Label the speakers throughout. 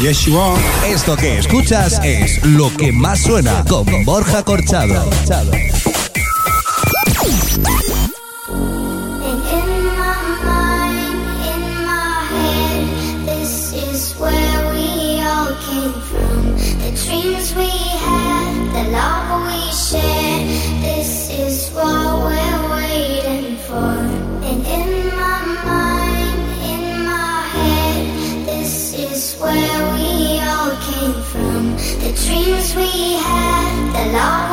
Speaker 1: Yes, you are.
Speaker 2: Esto que escuchas es lo que más suena con Borja Corchado.
Speaker 3: 나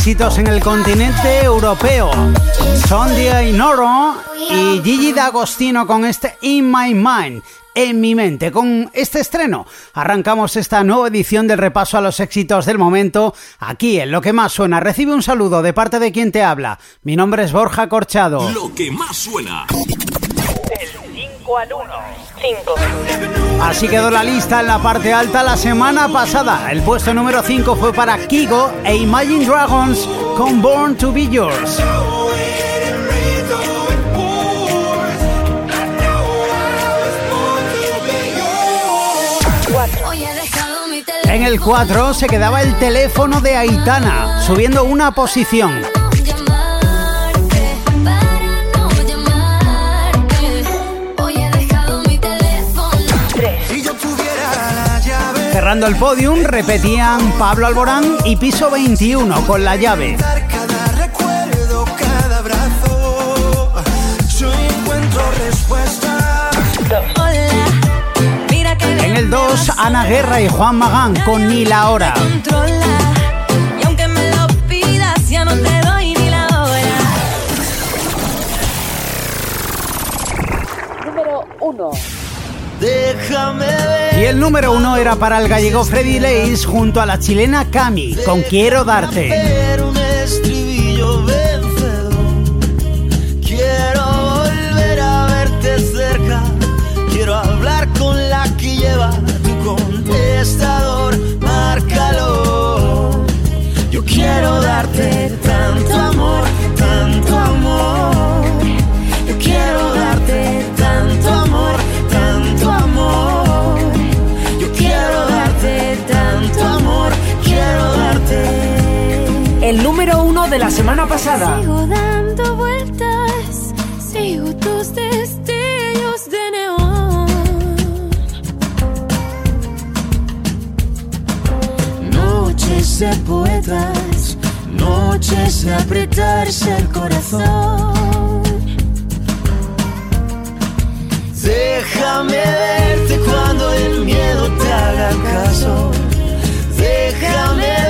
Speaker 3: éxitos en el continente europeo. Sondia Inoro y Gigi D'Agostino con este In My Mind, en mi mente. Con este estreno arrancamos esta nueva edición del repaso a los éxitos del momento aquí en Lo que más suena. Recibe un saludo de parte de quien te habla. Mi nombre es Borja Corchado.
Speaker 4: Lo que más suena.
Speaker 3: Así quedó la lista en la parte alta la semana pasada. El puesto número 5 fue para Kigo e Imagine Dragons con Born to Be Yours. En el 4 se quedaba el teléfono de Aitana, subiendo una posición. Cerrando el podium repetían Pablo Alborán y Piso 21 con la llave. En el 2, Ana Guerra y Juan Magán con Ni la hora.
Speaker 5: Y
Speaker 3: el número uno era para el gallego Freddy Leis junto a la chilena Cami, con Quiero Darte.
Speaker 6: Sigo dando vueltas, sigo tus destellos de neón.
Speaker 7: Noches de poetas, noches de apretarse el corazón. Déjame verte cuando el miedo te haga caso. Déjame verte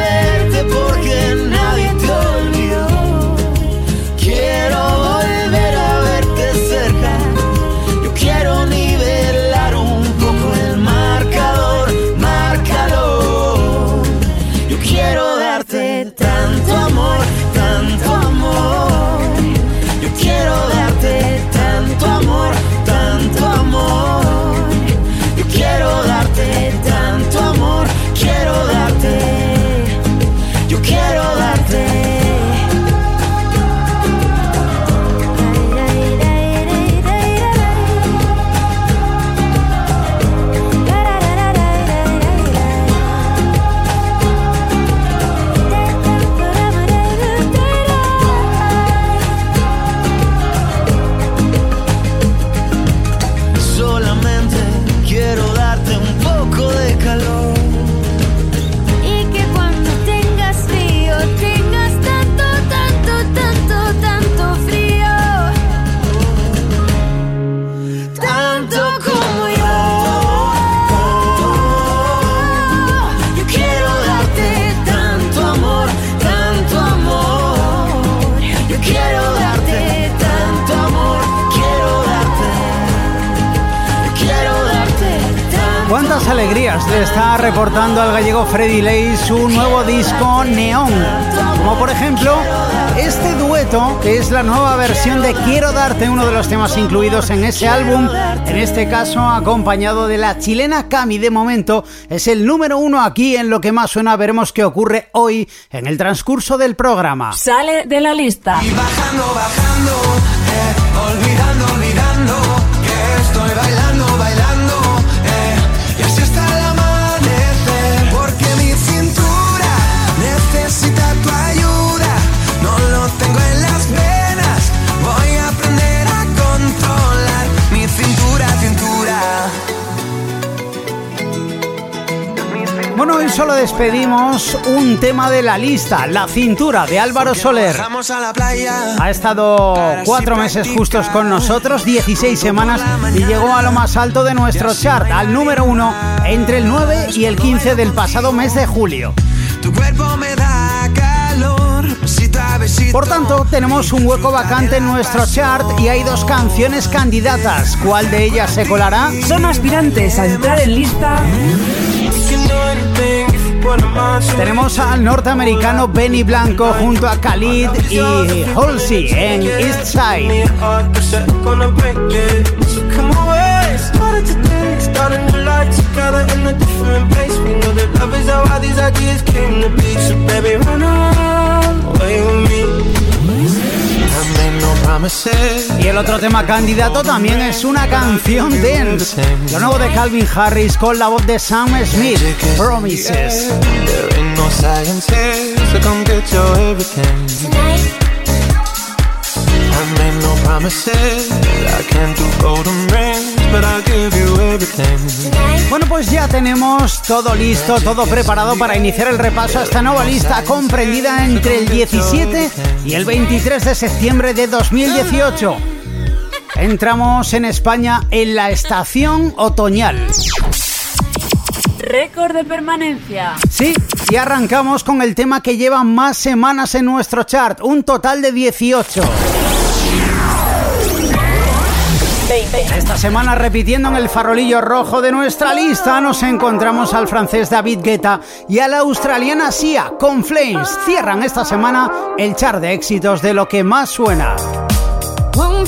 Speaker 5: está reportando al gallego Freddy Ley su nuevo disco Neón? Como por ejemplo este dueto que es la nueva versión de Quiero darte, uno de los temas incluidos en ese álbum, en este caso acompañado de la chilena Cami. De momento es el número uno aquí en lo que más suena. Veremos qué ocurre hoy en el transcurso del programa.
Speaker 1: Sale de la lista.
Speaker 8: bajando, bajando, eh,
Speaker 5: solo despedimos un tema de la lista, La cintura de Álvaro Soler. Ha estado cuatro meses justos con nosotros, 16 semanas, y llegó a lo más alto de nuestro chart, al número uno, entre el 9 y el 15 del pasado mes de julio.
Speaker 8: Tu cuerpo me da calor, besito a besito.
Speaker 5: Por tanto, tenemos un hueco vacante en nuestro chart y hay dos canciones candidatas. ¿Cuál de ellas se colará?
Speaker 1: Son aspirantes a entrar en lista.
Speaker 5: Tenemos al norteamericano Benny Blanco junto a Khalid y Halsey en East Side. Y el otro tema candidato también es una canción dance. Lo nuevo de Calvin Harris con la voz de Sam Smith, Promises. Bueno, pues ya tenemos todo listo, todo preparado para iniciar el repaso a esta nueva lista comprendida entre el 17 y el 23 de septiembre de 2018. Entramos en España en la estación otoñal.
Speaker 1: Récord de permanencia.
Speaker 5: Sí, y arrancamos con el tema que lleva más semanas en nuestro chart, un total de 18. Esta semana repitiendo en el farolillo rojo de nuestra lista nos encontramos al francés David Guetta y a la australiana Sia con Flames. Cierran esta semana el chart de éxitos de lo que más suena.
Speaker 9: One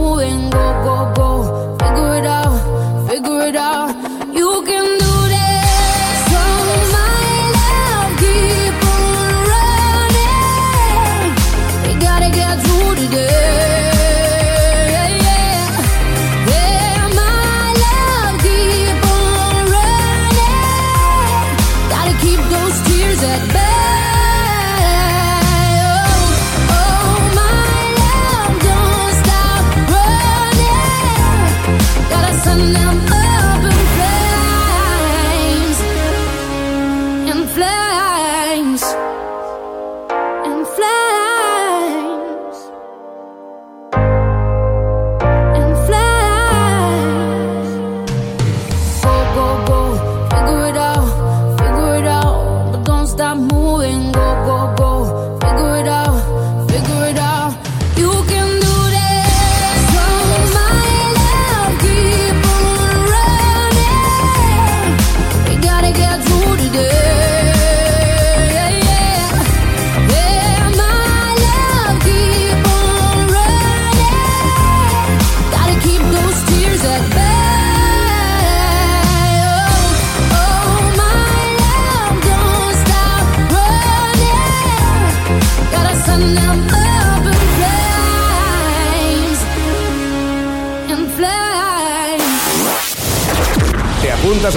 Speaker 9: move and go, go, go. Figure it out, figure it out.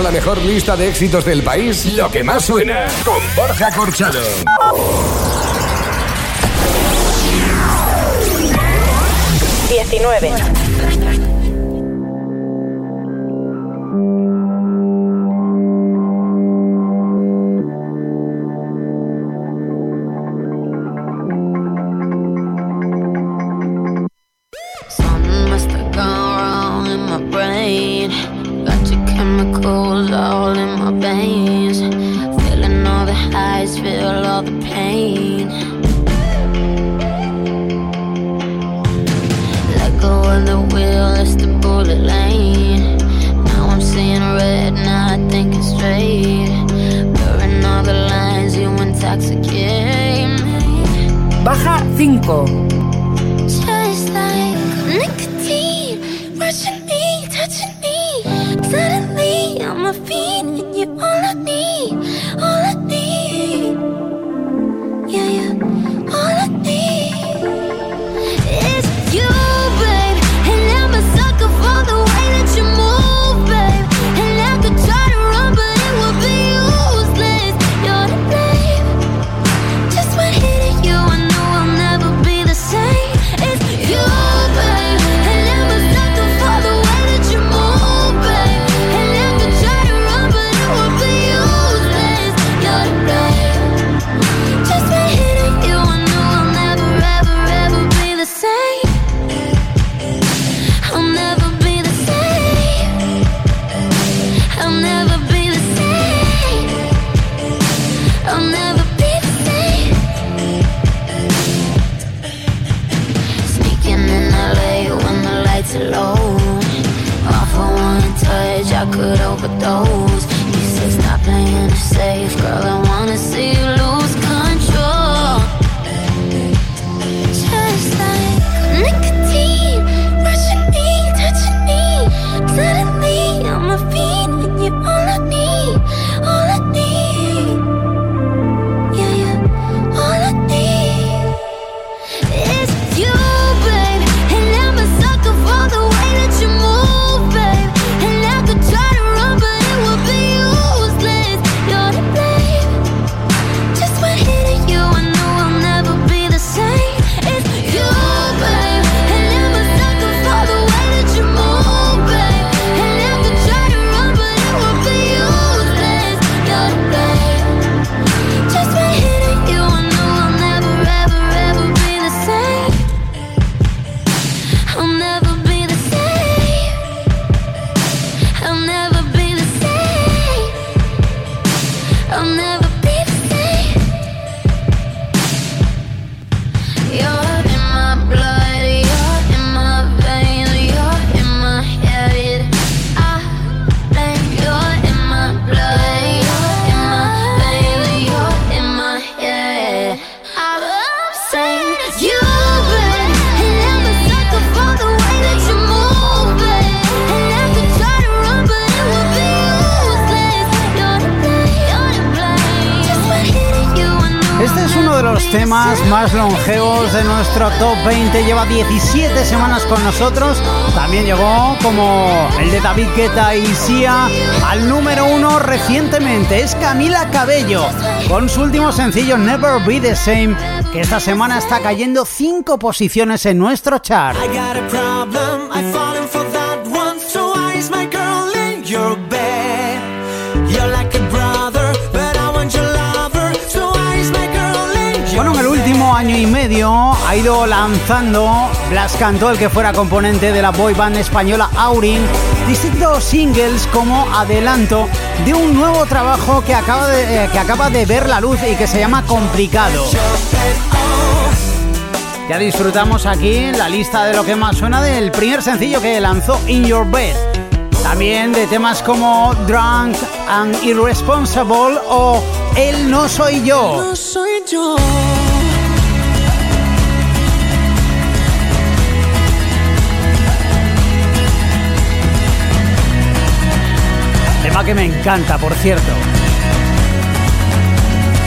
Speaker 6: la mejor lista de éxitos del país, lo que más suena con Borja Corchado.
Speaker 5: Oh. 19. Con nosotros. También llegó como el de David Guetta y Sia al número uno recientemente. Es Camila Cabello con su último sencillo Never Be the Same, que esta semana está cayendo 5 posiciones en nuestro chart. Ha ido lanzando Blas Cantó, el que fuera componente de la boy band española Aurin, distintos singles como adelanto de un nuevo trabajo que acaba de, eh, que acaba de ver la luz y que se llama Complicado. Ya disfrutamos aquí la lista de lo que más suena del primer sencillo que lanzó In Your Bed. También de temas como Drunk and Irresponsible o yo.
Speaker 10: No soy yo.
Speaker 5: Tema que me encanta, por cierto.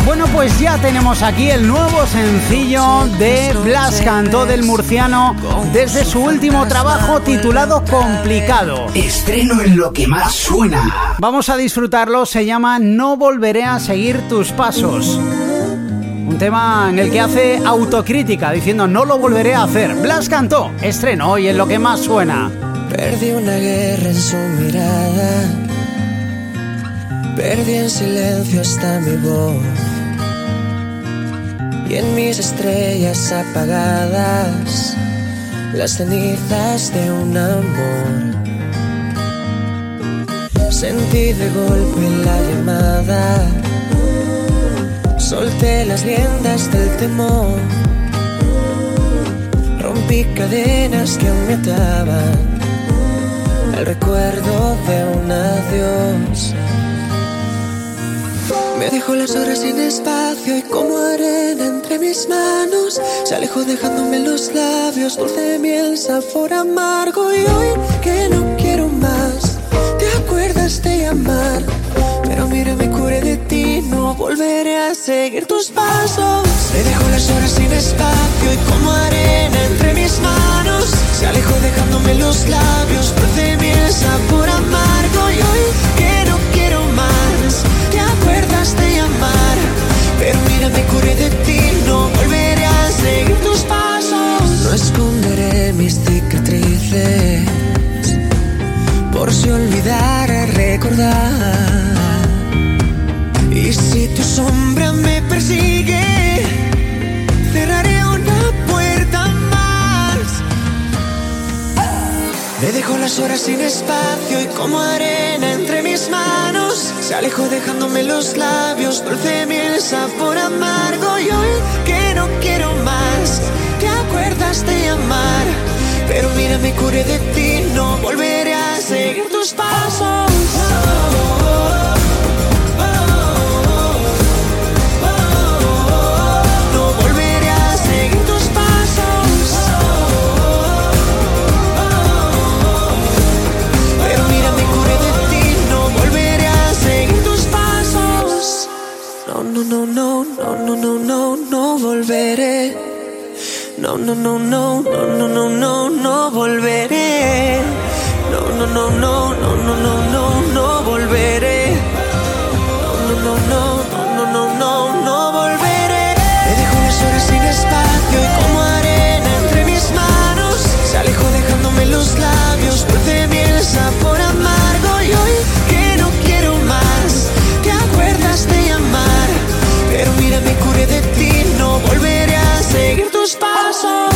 Speaker 5: Bueno, pues ya tenemos aquí el nuevo sencillo de Blas Cantó del Murciano desde su último trabajo titulado Complicado.
Speaker 11: Estreno en lo que más suena.
Speaker 5: Vamos a disfrutarlo, se llama No volveré a seguir tus pasos. Un tema en el que hace autocrítica diciendo no lo volveré a hacer. Blas Cantó, estreno hoy en lo que más suena.
Speaker 10: Perdí una guerra en su mirada. Perdí en silencio hasta mi voz. Y en mis estrellas apagadas, las cenizas de un amor. Sentí de golpe la llamada. Solté las riendas del temor. Rompí cadenas que me ataban el recuerdo de un adiós. Me dejó las horas sin espacio y como arena entre mis manos se alejó dejándome los labios dulce miel, sabor amargo. Y hoy que no quiero más te acuerdas de llamar pero mira me curé de ti no volveré a seguir tus pasos. Me dejó las horas sin espacio y como arena entre mis manos se alejó dejándome los labios dulce miel, sabor amargo. Y hoy te acuerdas de llamar pero mira me curé de ti no volveré a seguir tus pasos. No esconderé mis cicatrices por si olvidara recordar. Y si tu sombra me persigue cerraré una puerta más. Me dejó las horas sin espacio y como arena entre mis manos se alejó dejándome los labios dulce miel, sabor amargo. Y hoy que no quiero más te acuerdas de llamar pero mira me curé de ti no volveré a seguir tus pasos No, no, no, no, no, no, no, no, volveré No, no, no, no, no, no, no, no, no volveré No, no, no, no, no, no, no, no, no volveré No, no, no, no, no, no, no, volveré Me dejó las horas sin espacio y como arena entre mis manos Se alejó dejándome los labios dulce miel, sabor de ti no volveré a seguir tus pasos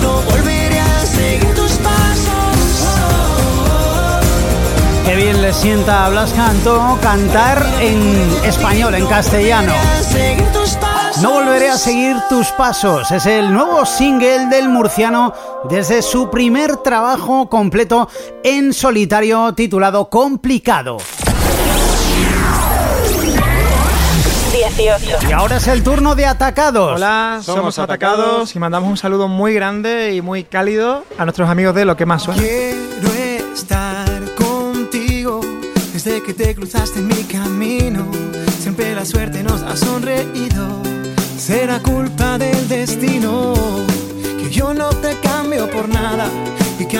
Speaker 10: no volveré a seguir tus pasos
Speaker 5: Qué bien le sienta a Blas Cantó cantar en español, en castellano. No volveré a seguir tus pasos. Es el nuevo single del murciano desde su primer trabajo completo en solitario titulado Complicado.
Speaker 12: 18.
Speaker 5: Y ahora es el turno de atacados.
Speaker 8: Hola, somos, atacados y mandamos un saludo muy grande y muy cálido a nuestros amigos de Lo que más suena.
Speaker 10: Quiero estar contigo
Speaker 8: Desde que te cruzaste en mi camino, siempre la suerte nos ha sonreído. Será culpa del destino que yo no te cambio por nada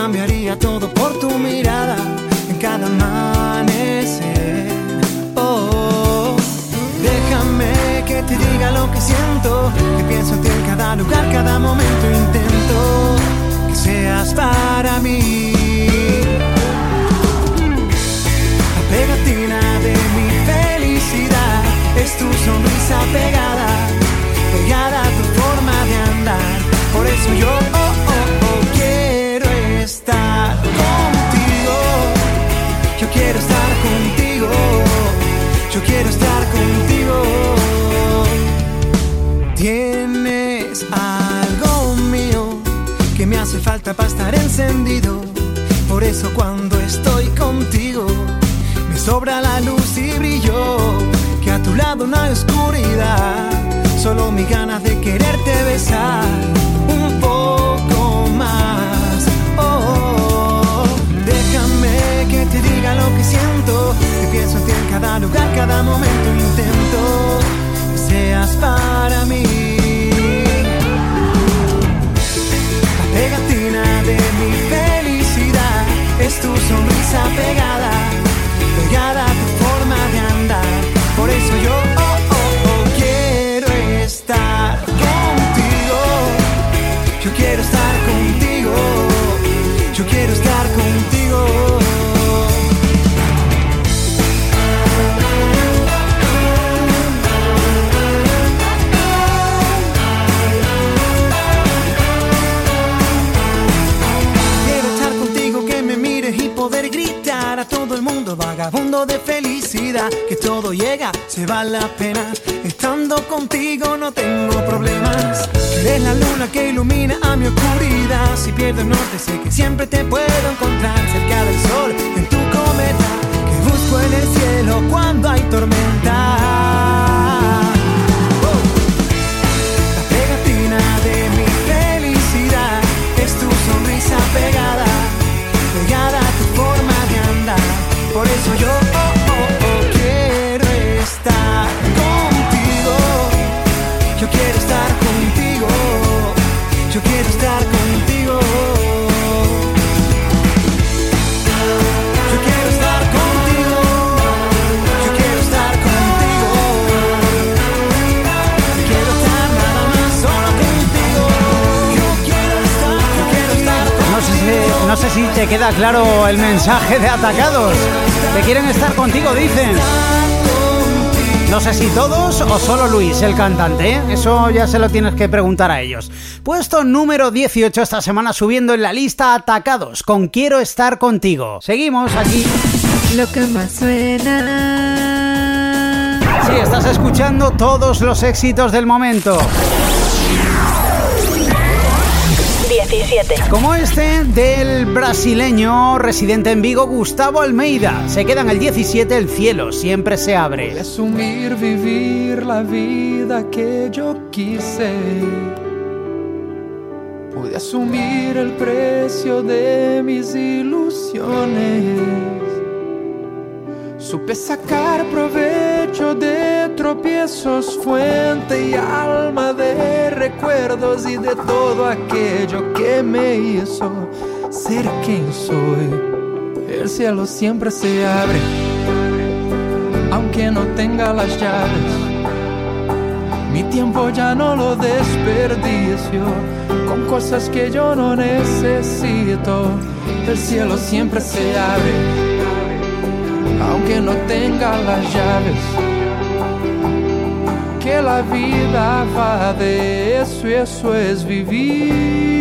Speaker 8: cambiaría todo por tu mirada en cada amanecer. Oh, déjame que te diga lo que siento, que pienso en ti en cada lugar, cada momento intento que seas para mí. La pegatina de mi felicidad es tu sonrisa pegada, pegada a tu forma de andar. Por eso yo oh, Yo quiero estar contigo. Tienes algo mío que me hace falta para estar encendido. Por eso cuando estoy contigo me sobra la luz y brillo. Que a tu lado no hay oscuridad. Solo mi ganas de quererte besar un poco cada lugar, cada momento intento seas para mí. La pegatina de mi felicidad es tu sonrisa pegada, pegada tu forma de andar. Por eso yo vagabundo de felicidad, que todo llega, se va la pena. Estando contigo no tengo problemas. Eres la luna que ilumina a mi oscuridad. Si pierdo el norte, sé que siempre te puedo encontrar cerca del sol, en tu cometa, que busco en el cielo cuando hay tormenta. La pegatina de mi felicidad es tu sonrisa pegada eso yo oh, oh, oh, quiero estar contigo. Yo quiero estar contigo. Yo quiero estar contigo.
Speaker 5: No sé si te queda claro el mensaje de atacados. Que quieren estar contigo, dicen. No sé si todos o solo Luis, el cantante, ¿eh? Eso ya se lo tienes que preguntar a ellos. Puesto número 18 esta semana subiendo en la lista Atacados con Quiero estar contigo. Seguimos aquí.
Speaker 12: Lo que más suena.
Speaker 5: Sí, estás escuchando todos los éxitos del momento.
Speaker 13: 17.
Speaker 5: Como este del brasileño residente en Vigo, Gustavo Almeida. Se queda en el 17, el cielo siempre se abre.
Speaker 14: Asumir, vivir la vida que yo quise. Pude asumir el precio de mis ilusiones. Supe sacar provecho de tropiezos, fuente y alma de recuerdos y de todo aquello que me hizo ser quien soy. El cielo siempre se abre, aunque no tenga las llaves. Mi tiempo ya no lo desperdicio con cosas que yo no necesito. El cielo siempre se abre, aunque no tenga las llaves. Que la vida va de eso y eso es vivir.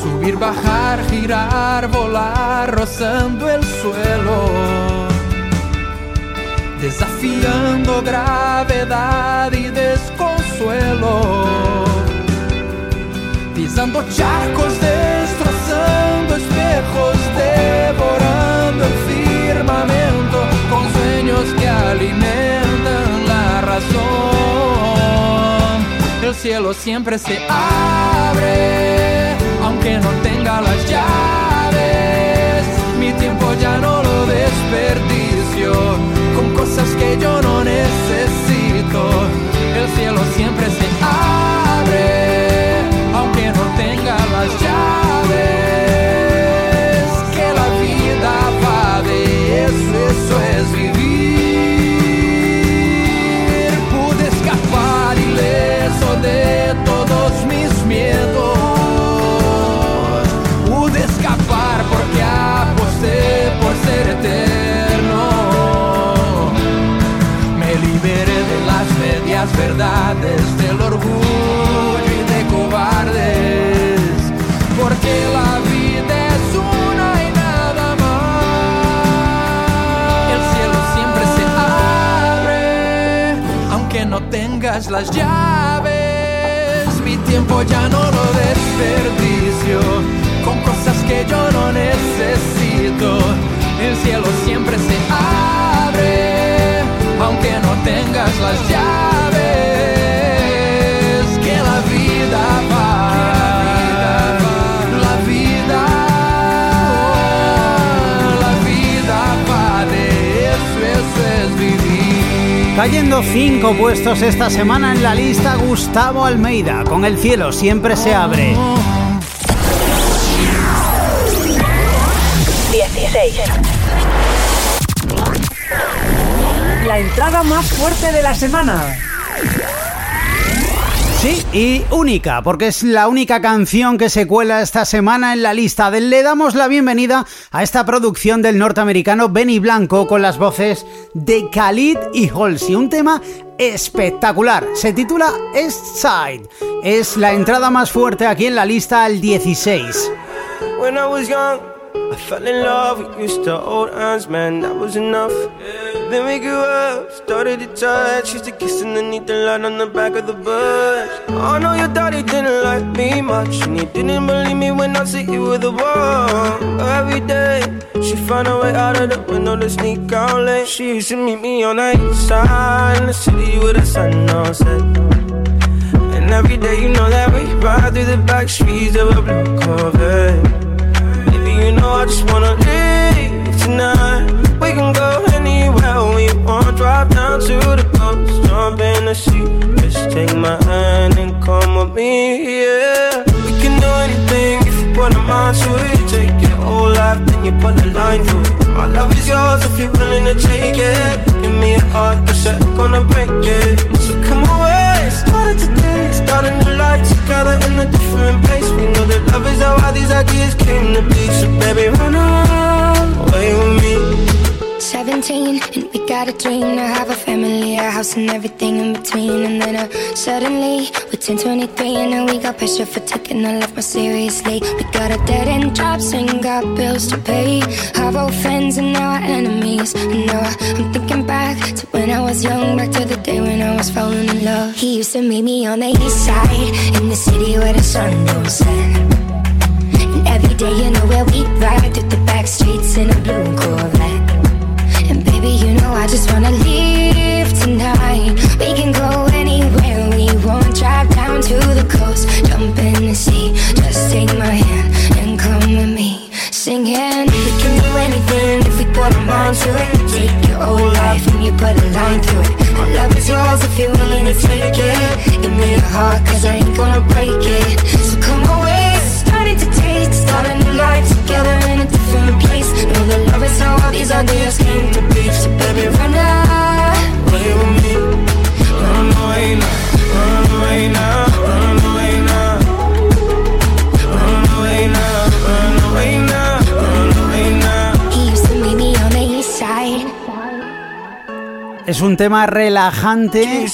Speaker 14: Subir, bajar, girar, volar, rozando el suelo. Desafiando gravedad y desconsuelo. Pisando charcos, destrozando espejos, devorando el firmamento con sueños que alimentan la razón. El cielo siempre se abre, aunque no tenga las llaves. Mi tiempo ya no lo desperdicio con cosas que yo no necesito. El cielo siempre se abre, aunque no tenga las llaves. Tengas las llaves. Mi tiempo ya no lo desperdicio con cosas que yo no necesito. El cielo siempre se abre, aunque no tengas las llaves. Que la vida
Speaker 5: Cayendo cinco puestos esta semana en la lista Gustavo Almeida, con el cielo siempre se abre.
Speaker 13: 16.
Speaker 1: La entrada más fuerte de la semana.
Speaker 5: Sí, y única, porque es la única canción que se cuela esta semana en la lista. De- Le damos la bienvenida a esta producción del norteamericano Benny Blanco con las voces de Khalid y Halsey. Un tema espectacular. Se titula East Side. Es la entrada más fuerte aquí en la lista al 16.
Speaker 12: When I was young, I fell in love. We used to hands, man, that was enough. Then we grew up, started to touch. Used to kiss underneath the light on the back of the bus. Oh know your daddy didn't like me much, and he didn't believe me when I said you were the one. Every day, she found a way out of the window to sneak out late. She used to meet me on the east side in the city with a sun on set. And every day you know that we ride through the back streets of a blue Corvette Baby, you know I just wanna leave tonight We can go anywhere we want. Drive down to the coast, jump in the sea. Just take my hand and come with me, yeah. We can do anything if you put a mind to it. Take your whole life, then you put a line through it. My love is yours if you're willing to take it. Give me a heart that's gonna break it. So come away, started today. Start a new life together in a different place. We know that love is how all these ideas came to be. So baby, run away
Speaker 15: we a dream to have a family, a house and everything in between. And then uh, suddenly we're 10, 23 and now we got pressure for taking our life more seriously. We got a dead end jobs and got bills to pay. Our old friends and now our enemies. And now I'm thinking back to when I was young, back to the day when I was falling in love. He used to meet me on the east side in the city where the sun don't set. And every day, you know where we ride through the back streets in a blue Corvette. Baby, you know I just wanna leave tonight. We can go anywhere we want. Drive down to the coast, jump in the sea. Just take my hand and come with me. Singing, we can do anything if we put our mind to it. Take your whole life and you put a line through it. My love is yours if you're willing to take it. Give me your heart, cause I ain't gonna break it. So come away, taste. Start a new life together in a different place. Know that love is how all these ideas came to be. So baby, run away with me.
Speaker 12: Run away now, run away now, run away
Speaker 5: Es un tema relajante,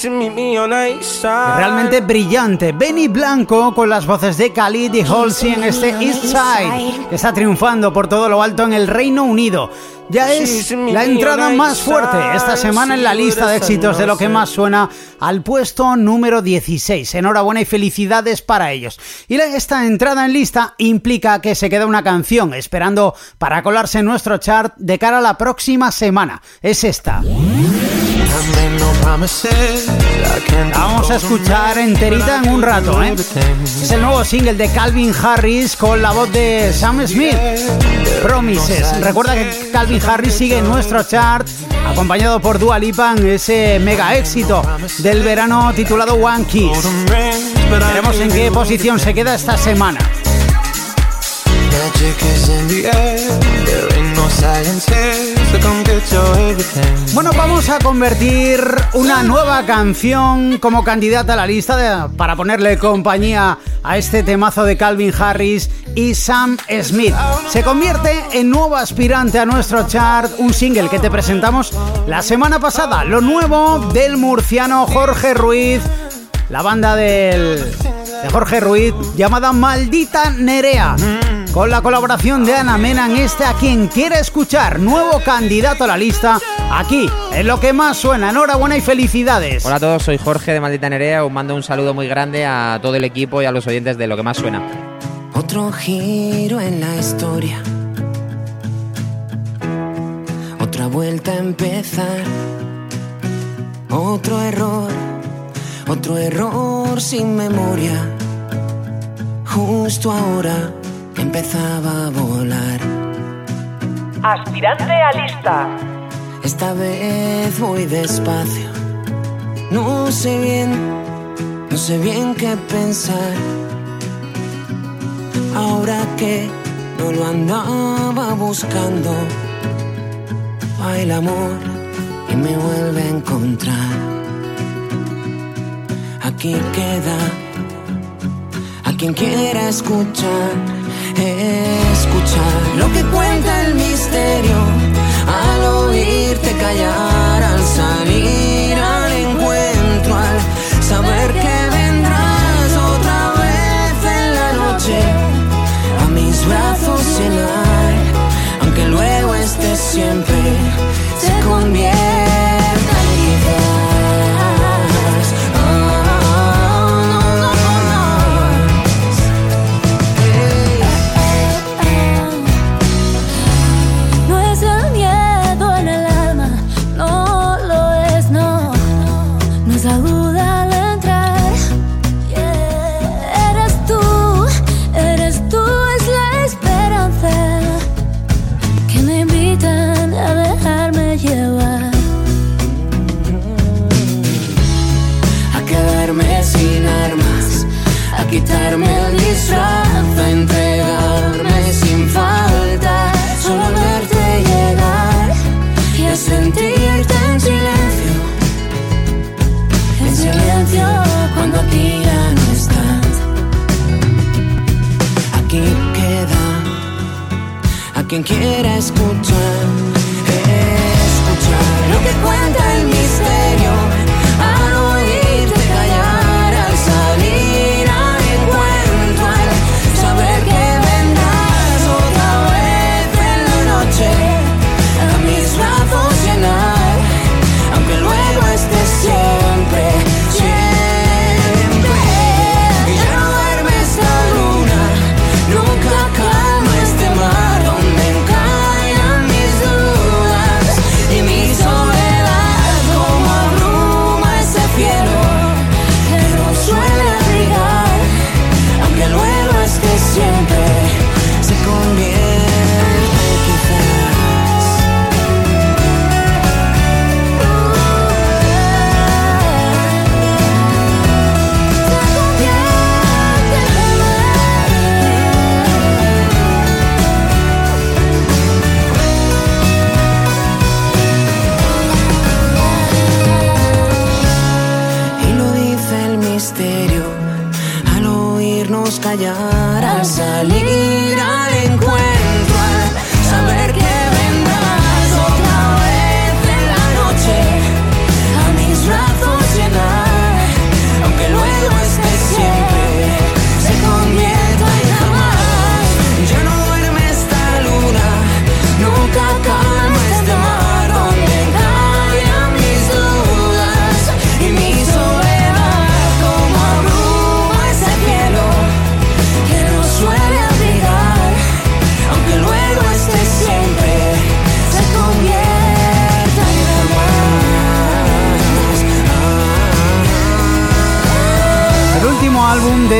Speaker 5: realmente brillante. Benny Blanco con las voces de Khalid y Halsey en este East Side, está triunfando por todo lo alto en el Reino Unido. Ya es la entrada más fuerte esta semana en la lista de éxitos de lo que más suena al puesto número 16. Enhorabuena y felicidades para ellos. Y esta entrada en lista implica que se queda una canción esperando para colarse en nuestro chart de cara a la próxima semana. Es esta. La vamos a escuchar enterita en un rato, ¿eh? Es el nuevo single de Calvin Harris con la voz de Sam Smith. Promises. Recuerda que Calvin Harris sigue en nuestro chart, acompañado por Dua Lipa en ese mega éxito del verano titulado One Kiss. Veremos en qué posición se queda esta semana. Bueno, vamos a convertir una nueva canción como candidata a la lista para ponerle compañía a este temazo de Calvin Harris y Sam Smith. Se convierte en nuevo aspirante a nuestro chart, un single que te presentamos la semana pasada, lo nuevo del murciano Jorge Ruiz, la banda del, de Jorge Ruiz llamada Maldita Nerea con la colaboración de Ana Mena en este A quien quiera escuchar, nuevo candidato a la lista, aquí, en lo que más suena. Enhorabuena y felicidades.
Speaker 16: Hola a todos, soy Jorge de Maldita Nerea, os mando un saludo muy grande a todo el equipo y a los oyentes de lo que más suena.
Speaker 17: Otro giro en la historia. Otra vuelta a empezar. Otro error. Otro error sin memoria. Justo ahora empezaba a volar.
Speaker 1: Aspirante a lista.
Speaker 17: Esta vez voy despacio. No sé bien, no sé bien qué pensar. Ahora que no lo andaba buscando, va el amor y me vuelve a encontrar. Aquí queda a quien quiera escuchar escuchar lo que cuenta el misterio al oírte callar, al salir al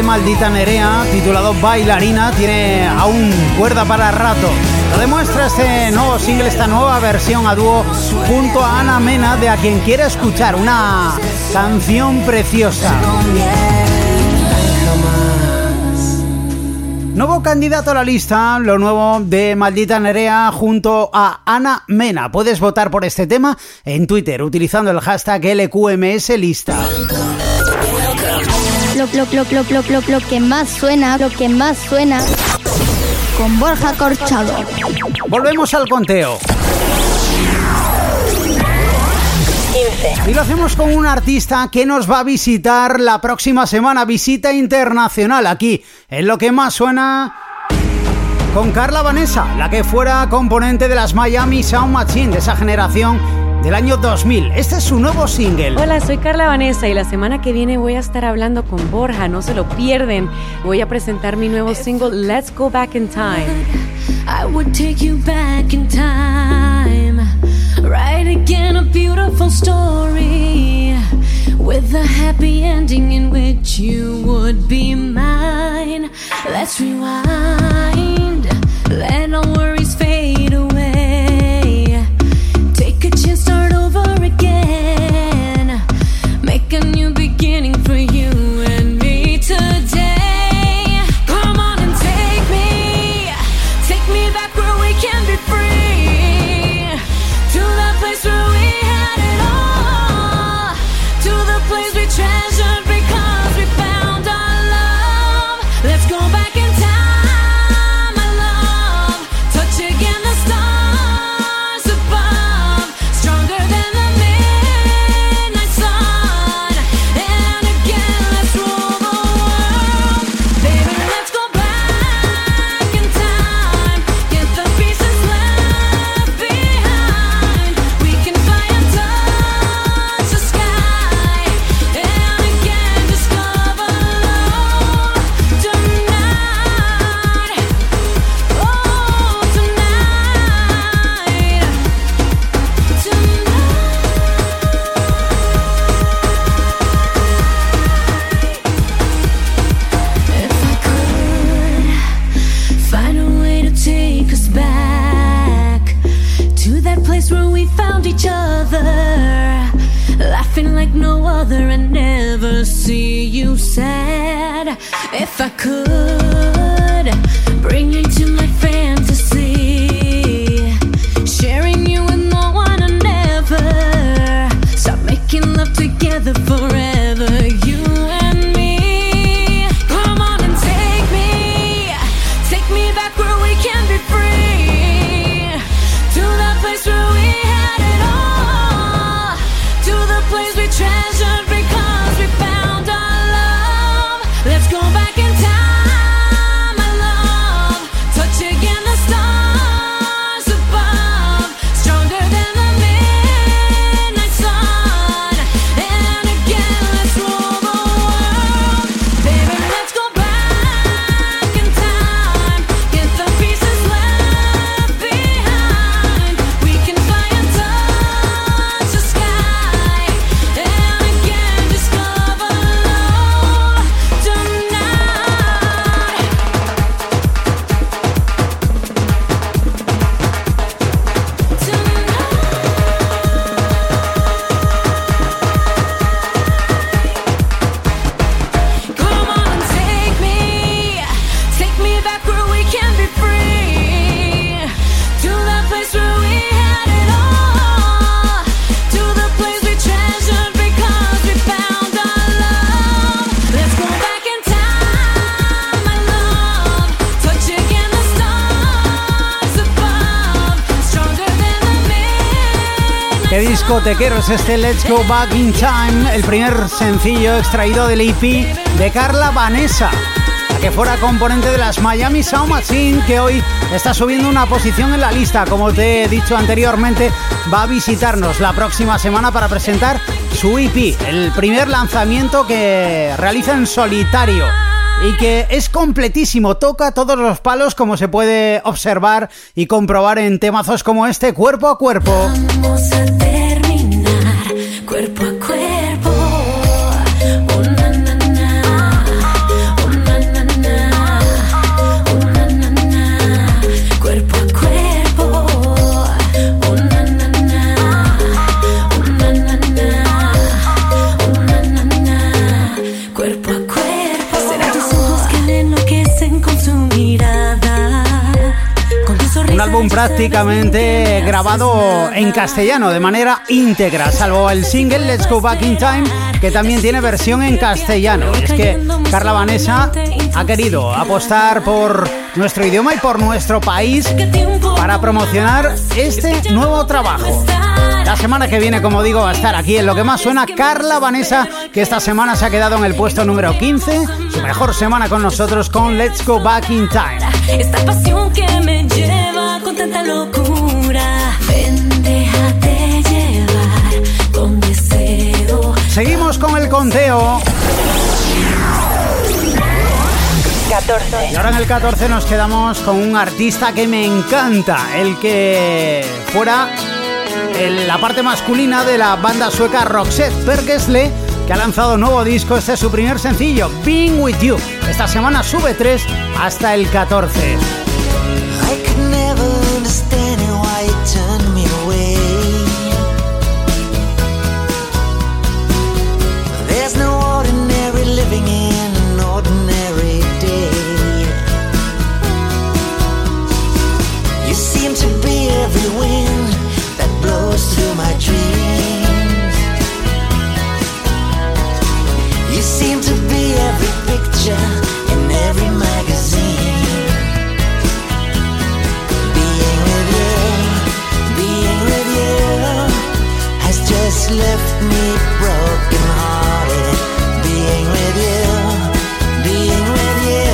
Speaker 5: Maldita Nerea, titulado Bailarina, tiene aún cuerda para rato. Lo demuestra este nuevo single, esta nueva versión a dúo junto a Ana Mena, de a quien quiere escuchar una canción preciosa. Nuevo candidato a la lista, lo nuevo de Maldita Nerea junto a Ana Mena. Puedes votar por este tema en Twitter utilizando el hashtag LQMS lista.
Speaker 18: Lo, lo, lo, lo, lo, lo, lo que más suena, lo que más suena con Borja Corchado.
Speaker 5: Volvemos al conteo.
Speaker 13: 15.
Speaker 5: Y lo hacemos con un artista que nos va a visitar la próxima semana, visita internacional aquí, en lo que más suena con Carla Vanessa, la que fuera componente de las Miami Sound Machine de esa generación del año 2000. Este es su nuevo single.
Speaker 19: Hola, soy Carla Vanessa y la semana que viene voy a estar hablando con Borja, no se lo pierden. Voy a presentar mi nuevo single Let's Go Back in Time.
Speaker 6: I would take you back in time. Write again a beautiful story with a happy ending in which you would be mine. Let's rewind, let our worries fade away. Again. Sad. If I could bring you to my fantasy, sharing you with no one and never stop making love together forever. Midnight.
Speaker 5: Qué discotequero es este Let's Go Back in Time, el primer sencillo extraído del EP de Carla Vanessa, que fuera componente de las Miami Sound Machine, que hoy está subiendo una posición en la lista. Como te he dicho anteriormente, va a visitarnos la próxima semana para presentar su EP, el primer lanzamiento que realiza en solitario. Y que es completísimo, toca todos los palos como se puede observar y comprobar en temazos como este, cuerpo a cuerpo.
Speaker 6: Cuerpo a cuerpo.
Speaker 5: Prácticamente grabado en castellano de manera íntegra, salvo el single Let's Go Back in Time, que también tiene versión en castellano. es que Carla Vanessa ha querido apostar por nuestro idioma y por nuestro país para promocionar este nuevo trabajo. La semana que viene, como digo, va a estar aquí en lo que más suena Carla Vanessa, que esta semana se ha quedado en el puesto número 15, su mejor semana con nosotros con Let's Go Back in Time.
Speaker 20: Esta pasión que me lleva con tanta locura, ven, déjate llevar con deseo.
Speaker 5: Seguimos con el conteo.
Speaker 4: 14.
Speaker 5: Y ahora en el 14 nos quedamos con un artista que me encanta, el que fuera en la parte masculina de la banda sueca Roxette Perkesle, que ha lanzado nuevo disco, este es su primer sencillo, Being With You. Esta semana sube 3 hasta el 14.
Speaker 21: Left me broken hearted. Being with you, being with you,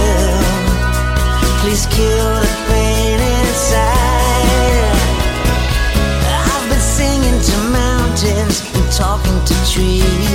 Speaker 21: please kill the pain inside. I've been singing to mountains and talking to trees.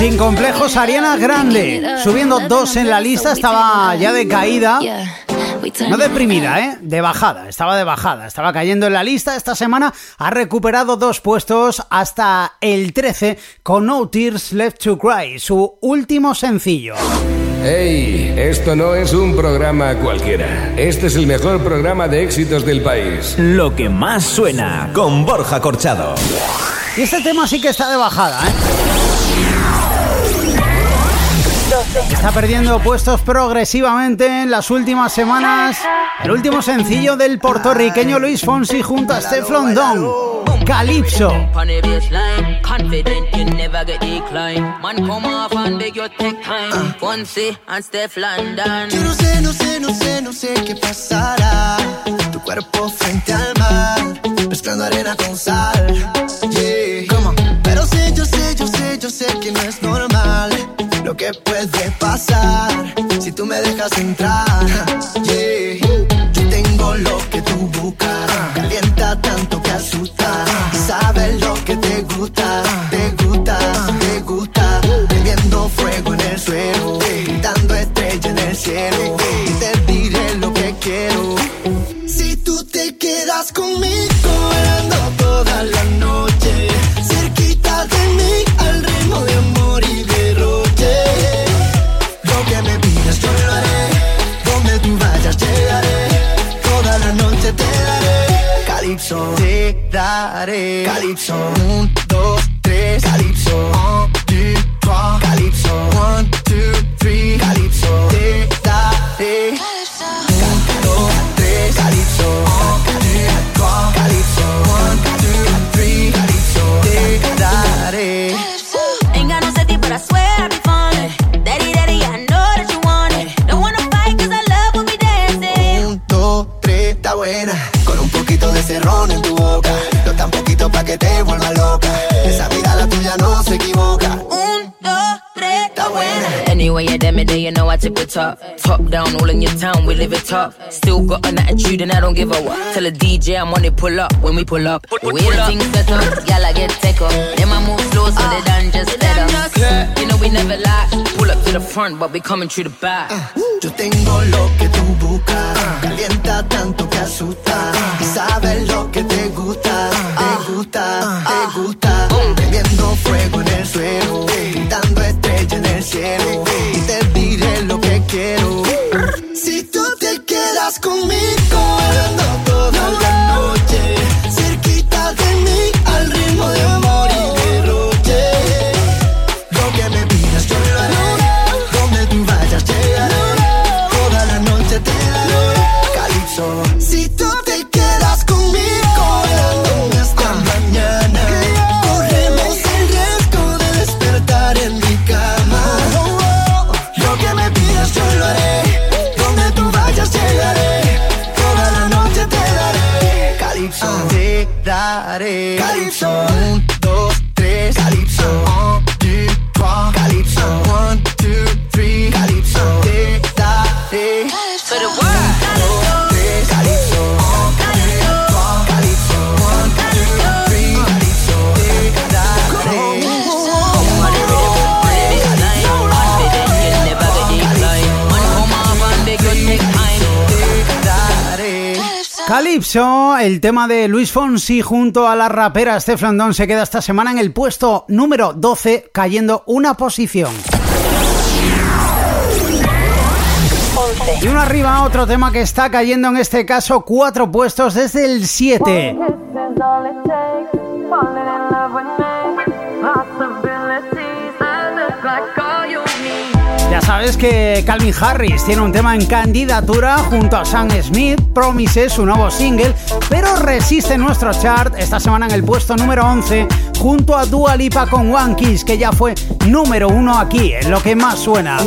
Speaker 5: Sin complejos, Ariana Grande. Subiendo dos en la lista, estaba ya de caída. No deprimida, ¿eh? De bajada, estaba de bajada, estaba cayendo en la lista. Esta semana ha recuperado dos puestos hasta el 13 con No Tears Left to Cry, su último sencillo.
Speaker 22: ¡Hey! Esto no es un programa cualquiera. Este es el mejor programa de éxitos del país.
Speaker 3: Lo que más suena con Borja Corchado.
Speaker 5: Y este tema sí que está de bajada, ¿eh? Está perdiendo puestos progresivamente en las últimas semanas. El último sencillo del puertorriqueño Luis Fonsi junto a Steflon Don, Calypso.
Speaker 23: On the baseline, confident you never get decline. Man, come off and beg your take time. Fonzie and Steph London.
Speaker 8: Yo no sé, no sé, no sé, no sé qué pasará. Tu cuerpo frente al mar, mezclando arena con sal. Yeah. Pero sé, yo sé, yo sé, yo sé que no es normal lo que puede pasar si tú me dejas entrar. Yeah. Gusta, te gusta, te gusta. Prendiendo fuego en el suelo, dando estrella en el cielo. Y te diré lo que quiero. Si tú te quedas conmigo, bailando toda la noche, cerquita de mí, al ritmo de amor y derroche. Lo que me pidas yo lo haré, donde tú vayas llegaré, toda la noche te daré. Calypso, te daré. Calypso, un, Con un poquito de cerrón en tu boca. No tan poquito pa' que te vuelva loca. Esa mirada tuya no se equivoca.
Speaker 23: Un, dos, tres, está buena. Anyway, you damn it, then you know I tip it top. Top down, all in your town, we live it top. Still got an attitude and I don't give a what. Tell a DJ I'm on it, pull up when we pull up. The way the things set up, y'all I get take up. Then I move slow so they done just let up. You know we never lie. Pull up to the front, but we coming through the back.
Speaker 8: Uh, yo tengo lo que tú buscas. Calienta tanto que asusta. Y sabes lo que te gusta. Te uh, gusta, uh, te gusta. Prendiendo fuego en Calypso, el
Speaker 24: tema de Luis Fonsi junto a la rapera Stefan se queda esta semana en el puesto número 12, cayendo una posición. Y uno arriba, otro tema que está cayendo en este caso cuatro puestos desde el 7. Sabes que Calvin Harris tiene un tema en candidatura junto a Sam Smith, Promises, su nuevo single, pero resiste nuestro chart esta semana en el puesto número 11 junto a Dua Lipa con One Kiss, que ya fue número uno aquí, en lo que más suena.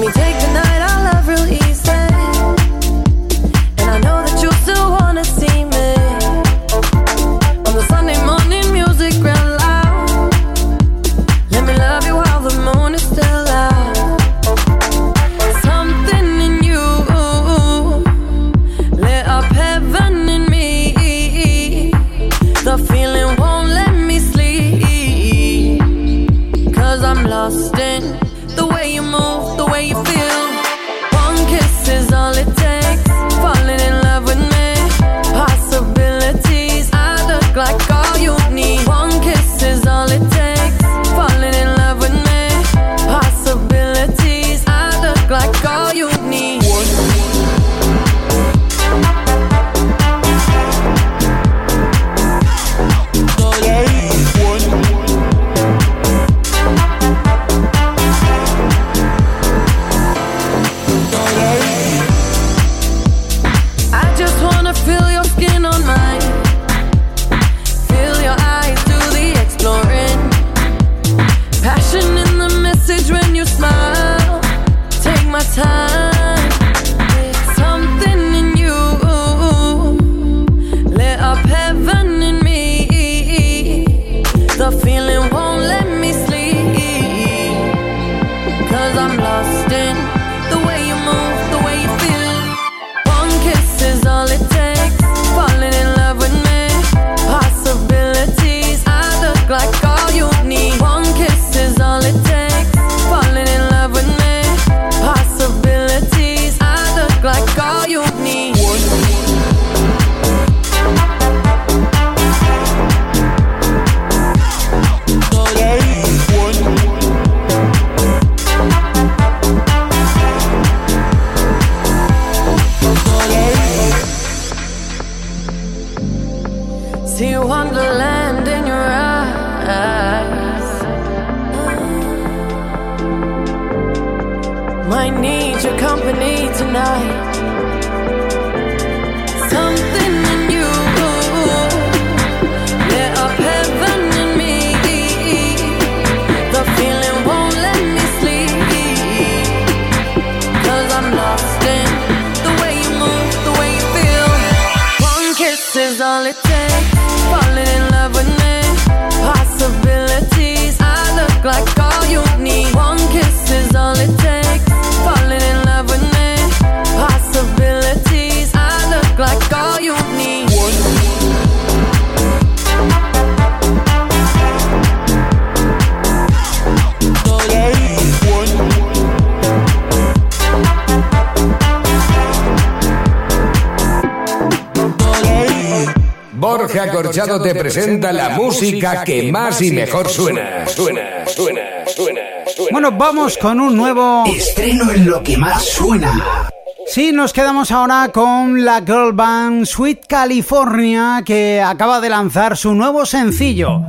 Speaker 22: Presenta la música que más y mejor suena. Suena, suena, suena, suena.
Speaker 24: Bueno, vamos con un nuevo
Speaker 11: estreno en lo que más suena.
Speaker 24: Sí, nos quedamos ahora con la girl band Sweet California que acaba de lanzar su nuevo sencillo.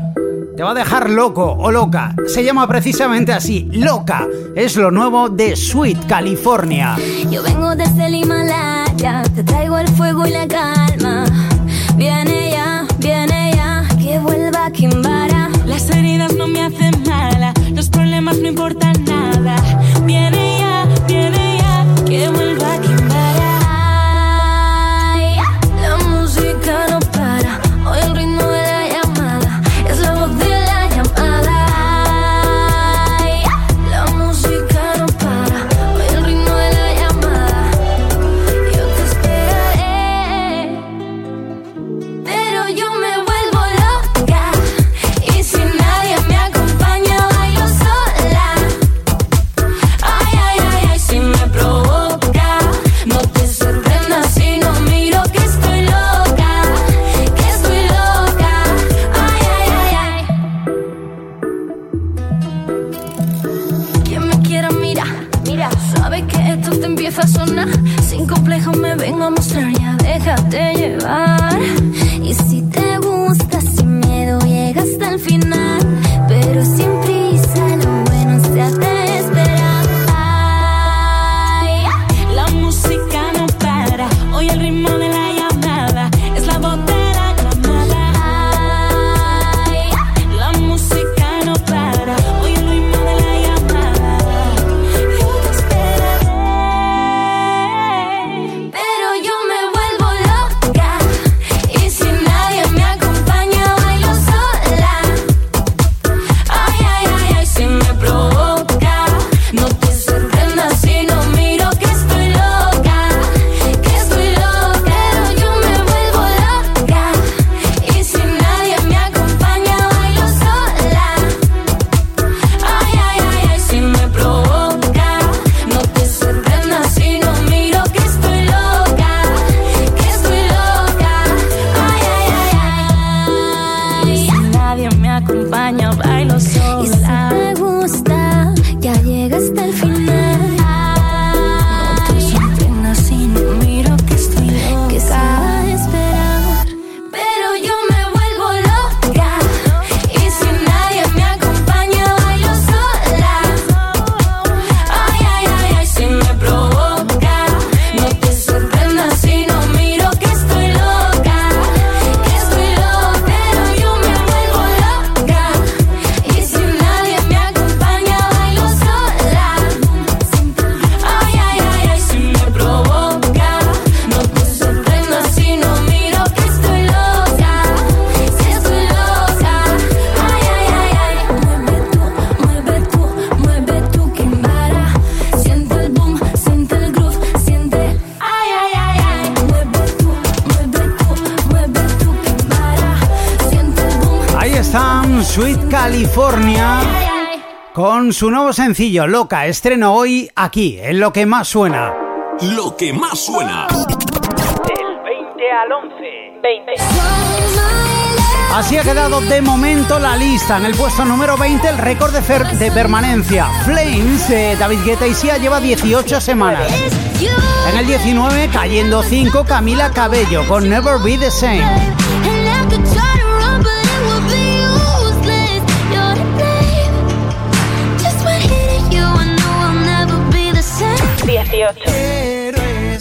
Speaker 24: Te va a dejar loco o loca. Se llama precisamente así, Loca. Es lo nuevo de Sweet California.
Speaker 6: Yo vengo desde el Himalaya, te traigo el fuego y la calma.
Speaker 5: Su nuevo sencillo, Loca, estreno hoy aquí, en lo que más suena.
Speaker 25: Lo que más suena.
Speaker 5: Del 20 al 11. 20. Así ha quedado de momento la lista. En el puesto número 20, el récord de, fer- de permanencia. Flames de David Guetta y Sia lleva 18 semanas. En el 19, cayendo 5, Camila Cabello con Never Be the Same.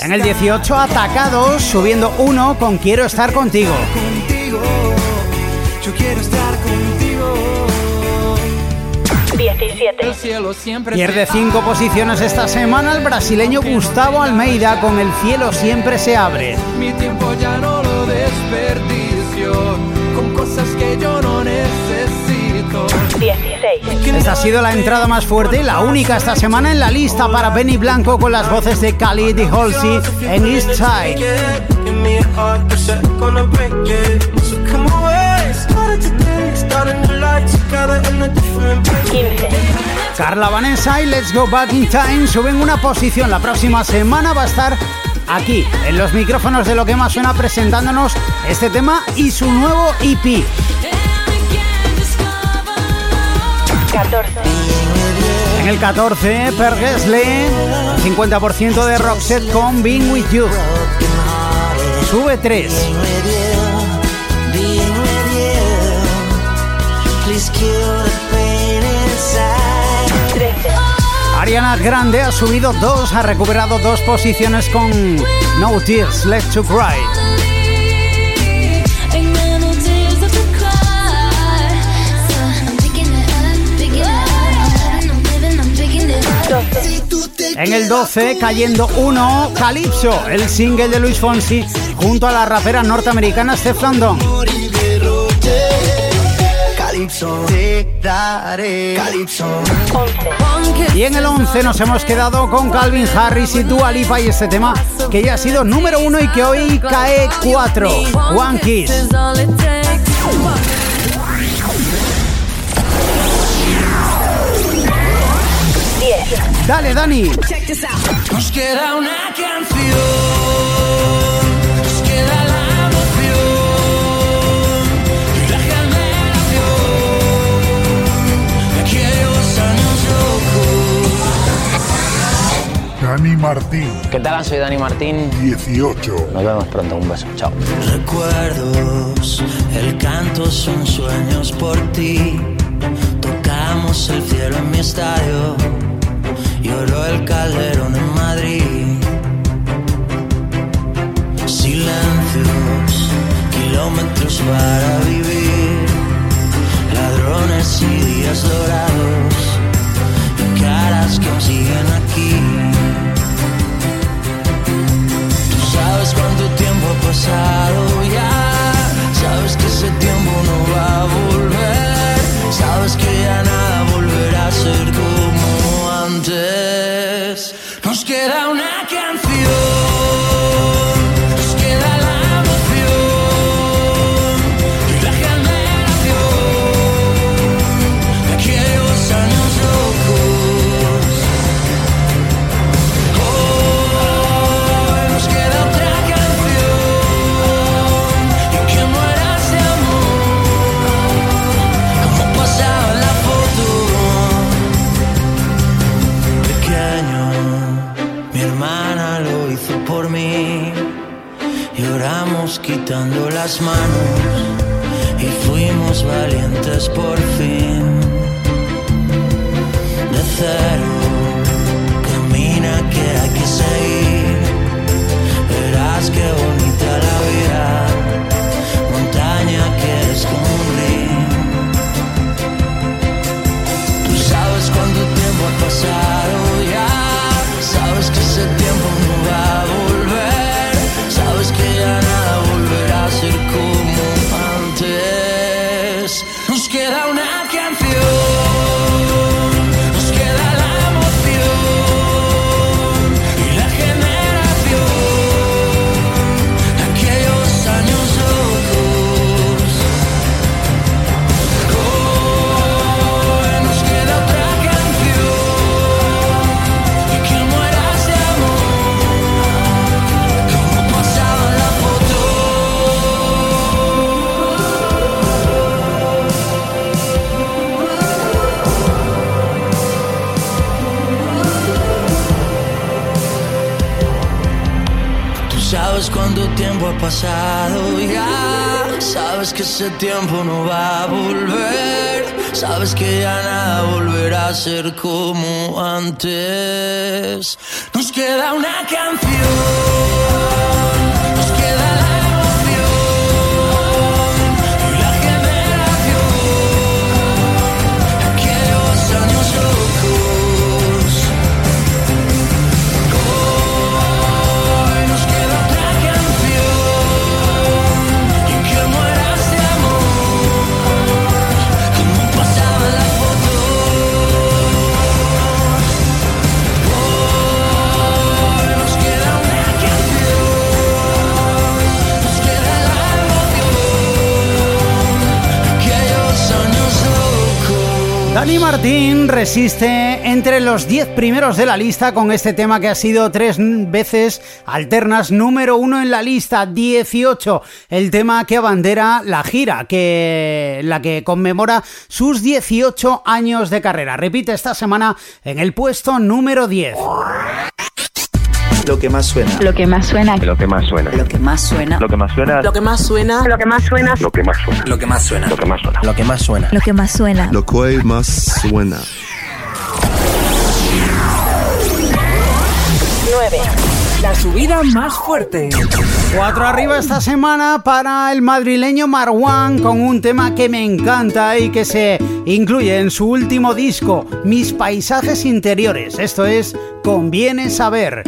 Speaker 5: En el 18, Atacados, subiendo 1 con Quiero estar contigo.
Speaker 8: Contigo, yo quiero estar contigo.
Speaker 1: 17.
Speaker 14: El cielo siempre
Speaker 5: Pierde 5 posiciones esta semana el brasileño Gustavo Almeida con El cielo siempre se abre.
Speaker 14: Mi tiempo ya no lo desperdicio con cosas que yo no necesito.
Speaker 1: 16.
Speaker 5: Esta ha sido la entrada más fuerte la única esta semana en la lista para Benny Blanco con las voces de Khalid y Halsey en East Side.
Speaker 12: Give me a heart that's gonna break it. So come away, started today, starting the light together in a different place.
Speaker 1: 15.
Speaker 5: Carla Vanessa y Let's Go Back in Time suben una posición. La próxima semana va a estar aquí, en los micrófonos de lo que más suena, presentándonos este tema y su nuevo EP.
Speaker 1: 14.
Speaker 5: En el 14, Per Gessle, 50% de Roxette con Being With You. Sube 3.
Speaker 26: Being with you, please kill the pain inside.
Speaker 1: 13.
Speaker 5: Ariana Grande ha subido 2, ha recuperado dos posiciones con No Tears, Left to Cry. En el 12, cayendo 1, Calypso, el single de Luis Fonsi, junto a la rapera norteamericana Steph.
Speaker 1: 11.
Speaker 5: Y en el 11 nos hemos quedado con Calvin Harris y Dua Lipa y este tema que ya ha sido número 1 y que hoy cae 4. One Kiss.
Speaker 6: Is all it takes.
Speaker 5: Dale, Dani.
Speaker 10: Nos queda una canción. Nos queda la emoción. Y la generación. De aquellos años locos.
Speaker 27: Dani Martín.
Speaker 28: ¿Qué tal? Soy Dani Martín.
Speaker 27: 18.
Speaker 28: Nos vemos pronto. Un beso. Chao.
Speaker 21: Recuerdos, el canto son sueños por ti. Tocamos el cielo en mi estadio. Lloró el calderón en Madrid. Silencios, kilómetros para vivir. Ladrones y días dorados. Y caras que aún siguen aquí. Tú sabes cuánto tiempo ha pasado ya. Sabes que ese tiempo no va a volver. Sabes que ya nada volverá a ser como antes. Nos queda una canción. Las manos y fuimos valientes por fin. De cero, camina que hay que seguir. Verás qué bonita ha pasado ya. Sabes que ese tiempo no va a volver. Sabes que ya nada volverá a ser como antes. Nos queda una canción.
Speaker 5: Dani Martín resiste entre los 10 primeros de la lista con este tema que ha sido tres veces alternas número uno en la lista 18. El tema que abandera la gira, que la que conmemora sus 18 años de carrera. Repite esta semana en el puesto número 10.
Speaker 29: Lo que más suena.
Speaker 30: Lo que más suena.
Speaker 29: Lo que más suena.
Speaker 30: Lo que más suena.
Speaker 29: Lo que más suena.
Speaker 30: Lo que más suena. Lo que más suena.
Speaker 29: Lo que más suena. Lo que más suena. Lo que más suena.
Speaker 30: Lo que más suena.
Speaker 29: Lo que más suena.
Speaker 30: Lo
Speaker 29: que más suena.
Speaker 1: 9. La subida más fuerte.
Speaker 5: Cuatro arriba esta semana para el madrileño Marwan con un tema que me encanta y que se incluye en su último disco, Mis paisajes interiores. Esto es Conviene saber.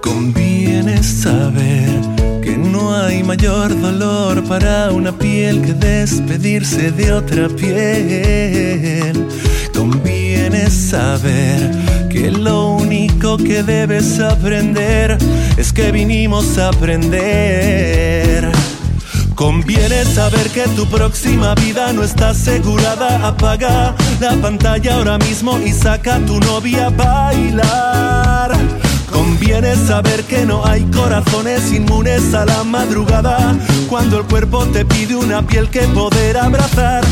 Speaker 7: Conviene saber que no hay mayor dolor para una piel que despedirse de otra piel. Conviene saber que lo único que debes aprender es que vinimos a aprender. Conviene saber que tu próxima vida no está asegurada. Apaga la pantalla ahora mismo y saca a tu novia a bailar. Conviene saber que no hay corazones inmunes a la madrugada cuando el cuerpo te pide una piel que poder abrazar.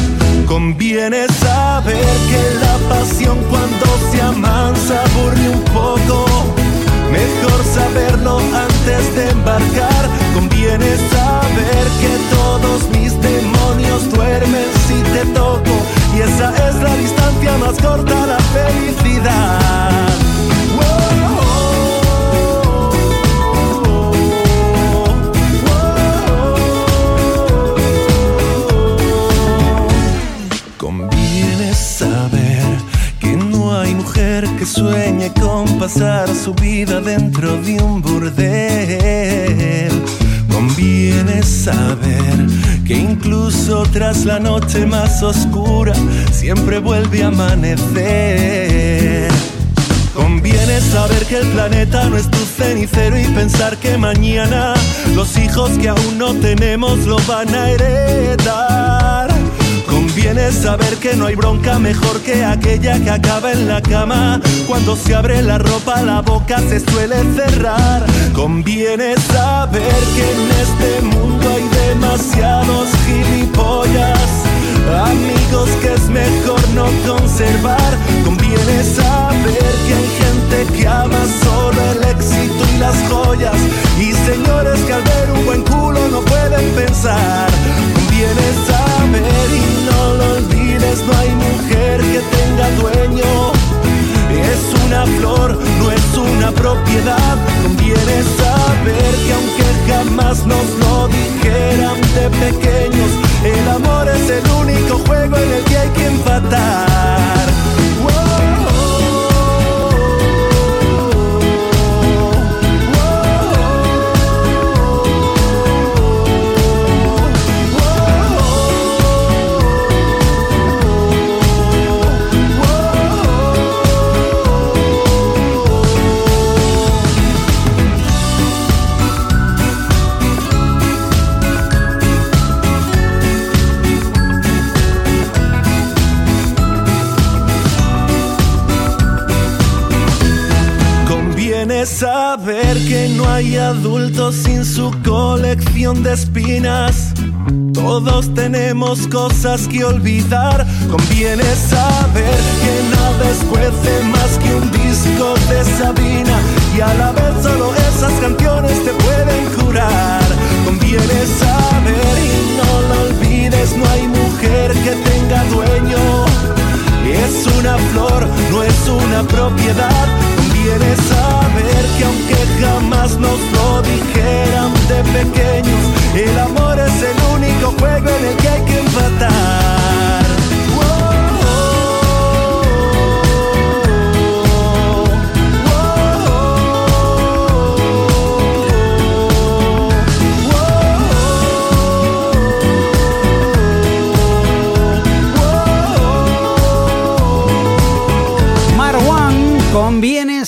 Speaker 7: Conviene saber que la pasión cuando se amansa aburre un poco. Me mejor saberlo antes de embarcar. Conviene saber que todos mis demonios duermen si te toco. Y esa es la distancia más corta a la felicidad. Hay mujer que sueñe con pasar su vida dentro de un burdel. Conviene saber que incluso tras la noche más oscura siempre vuelve a amanecer. Conviene saber que el planeta no es tu cenicero y pensar que mañana los hijos que aún no tenemos lo van a heredar. Conviene saber que no hay bronca mejor que aquella que acaba en la cama. Cuando se abre la ropa la boca se suele cerrar. Conviene saber que en este mundo hay demasiados gilipollas. Amigos que es mejor no conservar. Conviene saber que hay gente que ama solo el éxito y las joyas. Y señores que al ver un buen culo no pueden pensar. Una propiedad. Conviene saber que aunque jamás nos lo dijeran de pequeños, Tenemos cosas que olvidar. Conviene saber que nada escuece más que un disco de Sabina. Y a la vez solo esas canciones te pueden curar. Conviene saber y no lo olvides, no hay mujer que tenga dueño. Es una flor, no es una propiedad. Conviene saber que aunque jamás nos lo dijeran de pequeños, el amor es el único juego en el que hay que empatar.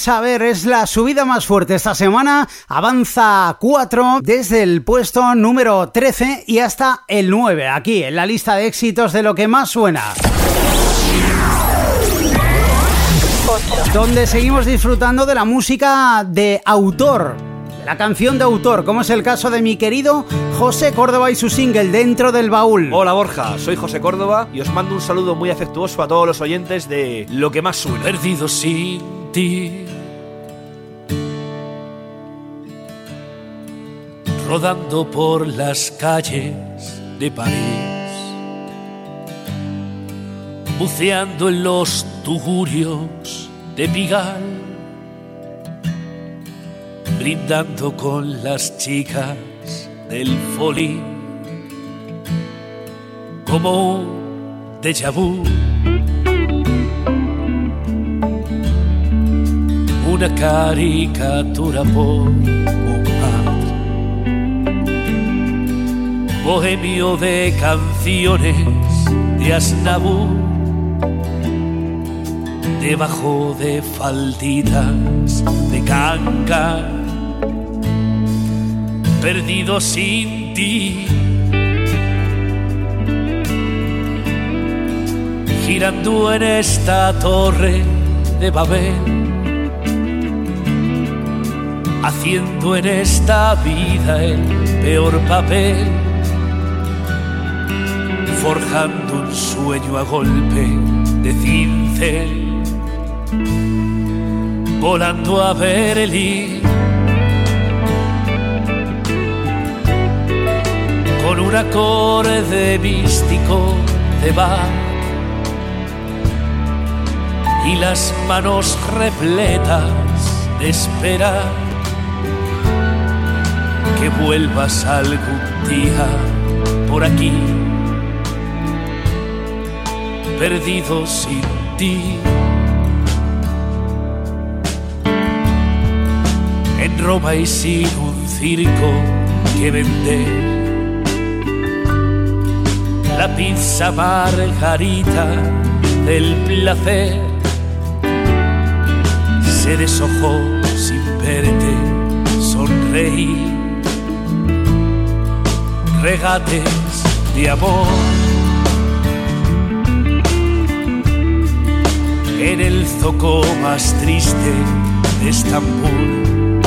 Speaker 5: Saber, es la subida más fuerte esta semana. Avanza 4 desde el puesto número 13 y hasta el 9, aquí en la lista de éxitos de lo que más suena. Donde seguimos disfrutando de la música de autor, de la canción de autor, como es el caso de mi querido José Córdoba y su single Dentro del Baúl.
Speaker 31: Hola Borja, soy José Córdoba y os mando un saludo muy afectuoso a todos los oyentes de Lo que más suena.
Speaker 32: Perdido sin ti. Rodando por las calles de París. Buceando en los tugurios de Pigal. Brindando con las chicas del folí. Como un déjà vu. una caricatura por Bohemio de canciones de Asnabur, debajo de falditas de canga, perdido sin ti. Girando en esta torre de Babel haciendo en esta vida el peor papel, forjando un sueño a golpe de cincel, volando a Berlín. Con un acorde místico de Bach y las manos repletas de esperar que vuelvas algún día por aquí perdido sin ti. En Roma y sin un circo que vender la pizza margarita del placer se deshojó sin verte sonreír. Regates de amor en el zoco más triste de Estambul.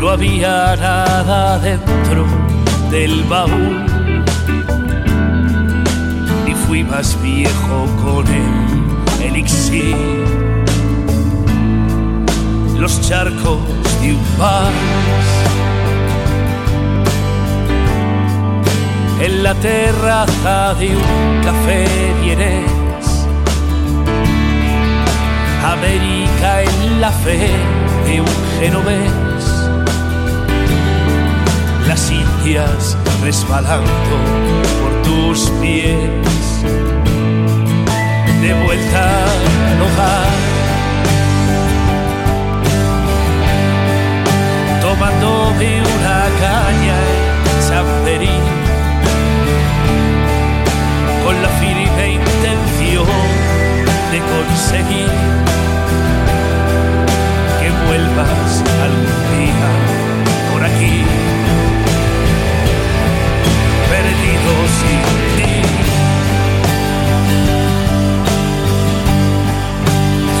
Speaker 32: No había nada dentro del baúl fui más viejo con el elixir. Los charcos de un vals en la terraza de un café vienes. América en la fe de un genovés. Las indias resbalando por tus pies de vuelta al hogar. Tomándome una caña en Chamberí, con la firme intención de conseguir vuelvas algún día por aquí, perdido sin ti.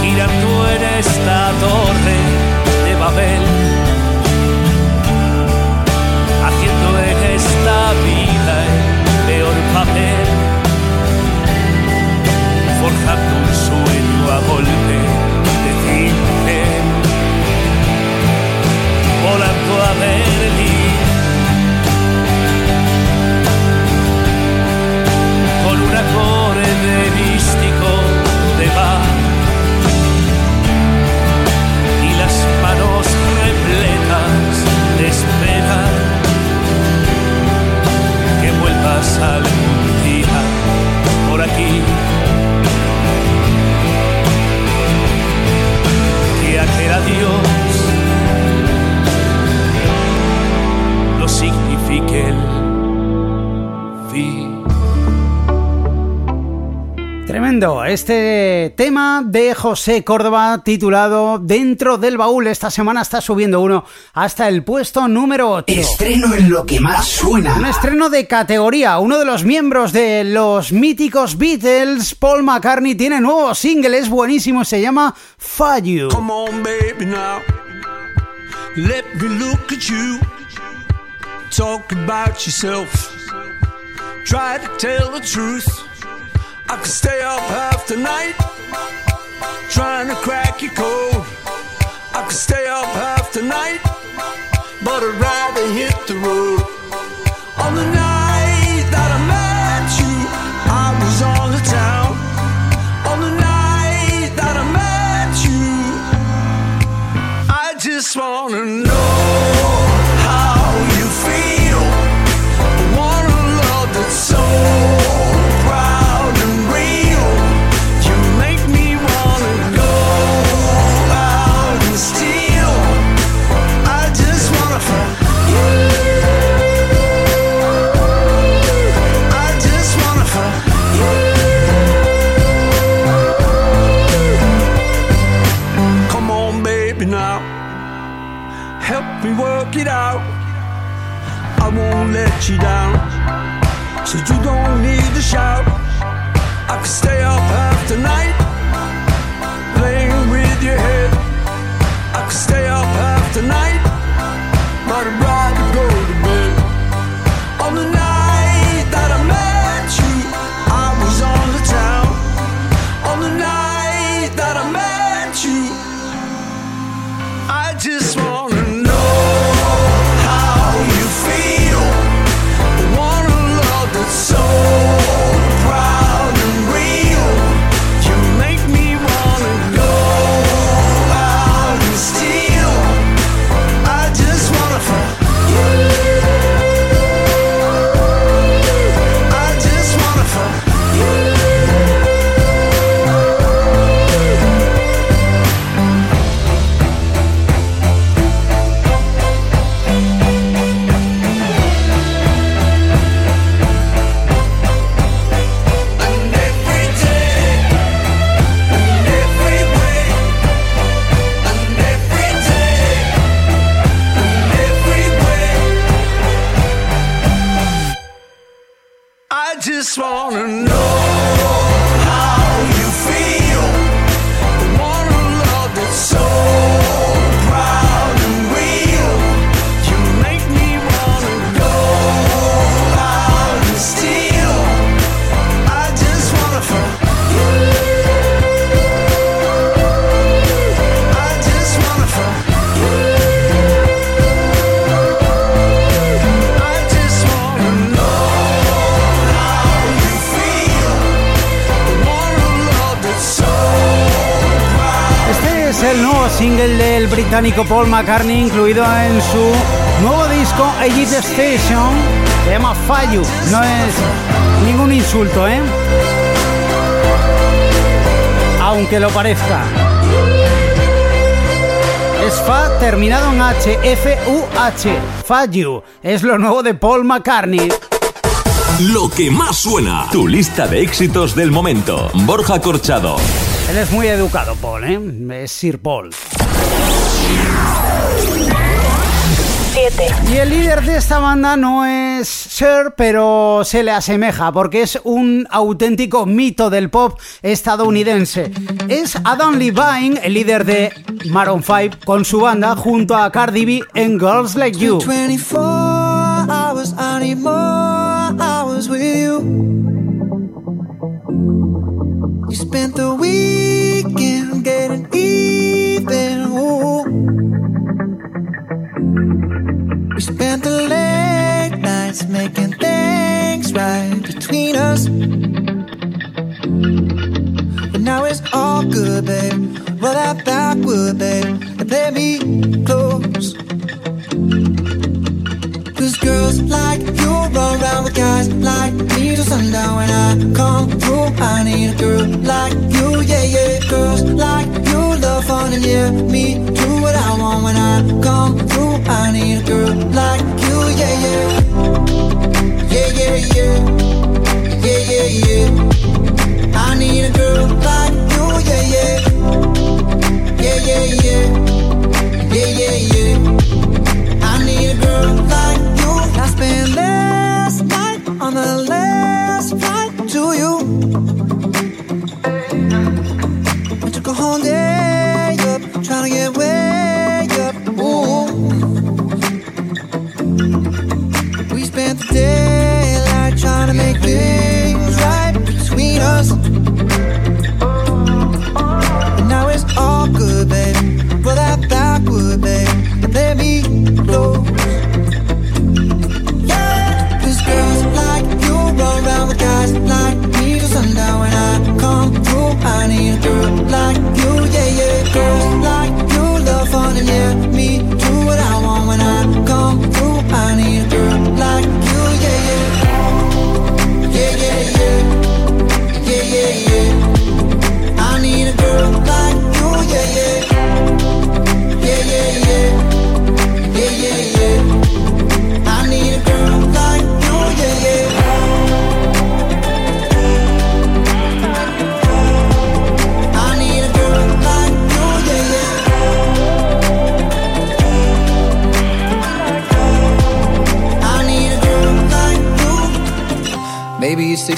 Speaker 32: girando en esta torre de Babel, haciendo en esta vida el peor papel, forjando un sueño día por aquí. Que aquel adiós no signifique el
Speaker 5: Tremendo, este tema de José Córdoba titulado Dentro del baúl esta semana está subiendo uno hasta el puesto número 8.
Speaker 11: Estreno en lo que más suena.
Speaker 5: Un estreno de categoría, uno de los miembros de los míticos Beatles, Paul McCartney, tiene nuevo single, es buenísimo, se llama Fire.
Speaker 33: Come on, baby, now. Let me look at you. Talk about yourself. Try to tell the truth. I could stay up half the night. Trying to crack your code. I could stay up half the night. But I'd rather hit the road. On the night you down. So you don't need to shout.
Speaker 5: Británico Paul McCartney incluido en su nuevo disco Agit Station. Se llama Fallu. No es ningún insulto, ¿eh? Aunque lo parezca. Es Fa terminado en H, F-U-H. Fallu. Es lo nuevo de Paul McCartney.
Speaker 25: Lo que más suena. Tu lista de éxitos del momento. Borja Corchado.
Speaker 5: Él es muy educado, Paul, ¿eh? Es Sir Paul. Y el líder de esta banda no es Sir, pero se le asemeja porque es un auténtico mito del pop estadounidense. Es Adam Levine, el líder de Maroon 5, con su banda junto a Cardi B en Girls Like You.
Speaker 8: 24 hours, I need more hours all good, babe. Roll that backward, babe, and play me close. Cause girls like you run around with guys like me till sundown when I come through. I need a girl like you, yeah, yeah. Girls like you love fun and yeah, me do what I want when I come through. I need a girl like you, yeah. Yeah,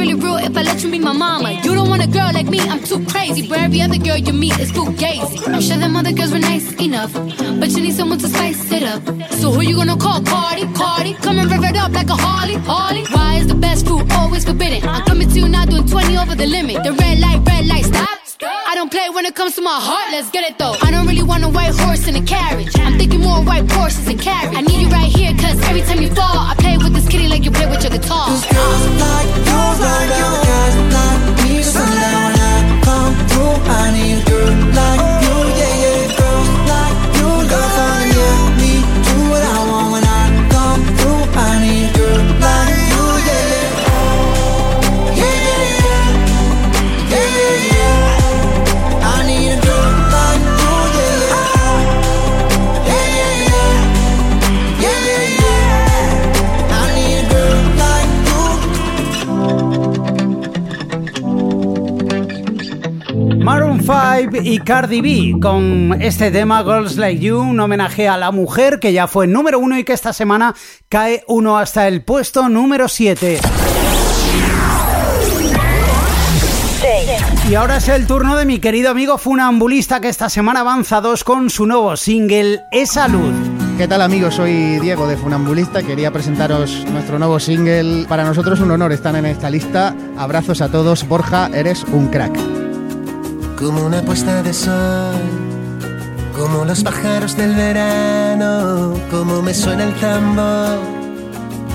Speaker 34: really real if I let you be my mama. You don't want a girl like me, I'm too crazy. Where every other girl you meet is fugazi. I'm sure them other girls were nice enough, but you need someone to spice it up. So who you gonna call? Cardi, Cardi. Come and rev it up like a Harley, Harley. Why is the best food always forbidden? I'm coming to you now doing 20 over the limit. The red light, red light, stop. I don't play when it comes to my heart, let's get it though. I don't really want a white horse in a carriage. I'm thinking more white horses and carriage. I need you right here, cause every time you fall, I play with this kitty like you play with your guitar.
Speaker 8: Girls like you
Speaker 5: 5 y Cardi B con este tema Girls Like You, un homenaje a la mujer que ya fue número uno y que esta semana cae uno hasta el puesto número 7. Y ahora es el turno de mi querido amigo funambulista que esta semana avanza dos con su nuevo single Esa Luz.
Speaker 35: ¿Qué tal amigos? Soy Diego de Funambulista. Quería presentaros nuestro nuevo single. Para nosotros un honor estar en esta lista. Abrazos a todos. Borja, eres un crack.
Speaker 7: Como una puesta de sol, como los pájaros del verano, como me suena el tambor.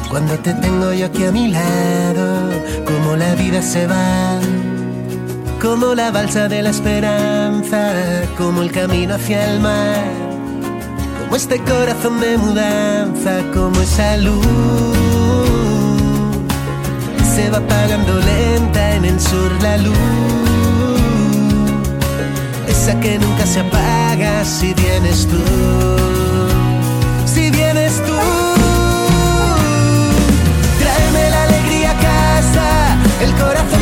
Speaker 7: Cuando te tengo yo aquí a mi lado, como la vida se va, como la balsa de la esperanza, como el camino hacia el mar, como este corazón de mudanza, como esa luz se va apagando lenta en el sur la luz, que nunca se apaga si vienes tú, si vienes tú. Tráeme la alegría a casa, el corazón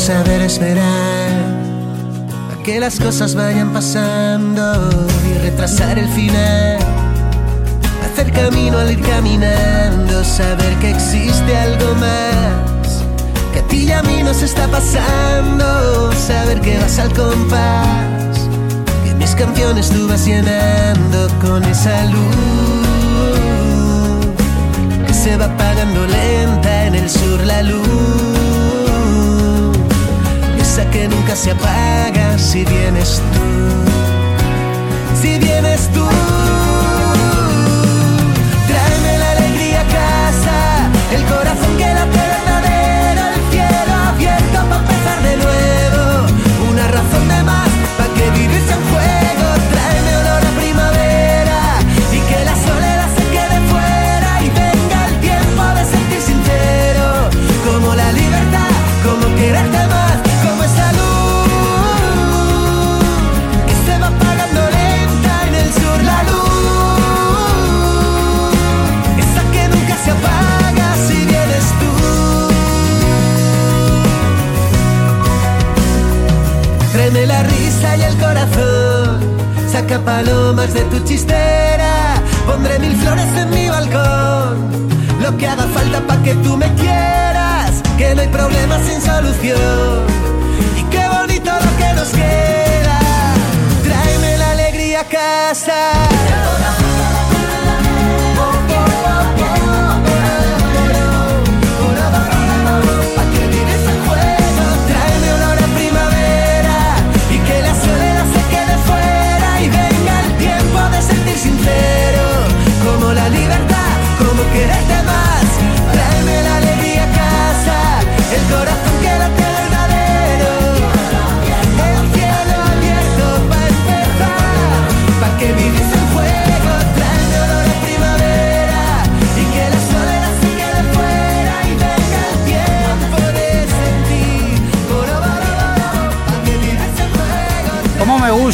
Speaker 7: saber esperar a que las cosas vayan pasando y retrasar el final. Hacer camino al ir caminando, saber que existe algo más. Que a ti y a mí nos está pasando, saber que vas al compás. Que mis canciones tú vas llenando con esa luz que se va apagando lenta en el sur la luz que nunca se apaga si vienes tú, si vienes tú. Tráeme la alegría a casa, el corazón que late verdadero, el cielo abierto para empezar de nuevo, una razón de más para que vivirse en juego. Saca palomas de tu chistera, pondré mil flores en mi balcón, lo que haga falta para que tú me quieras, que no hay problema sin solución, y qué bonito lo que nos queda, tráeme la alegría a casa.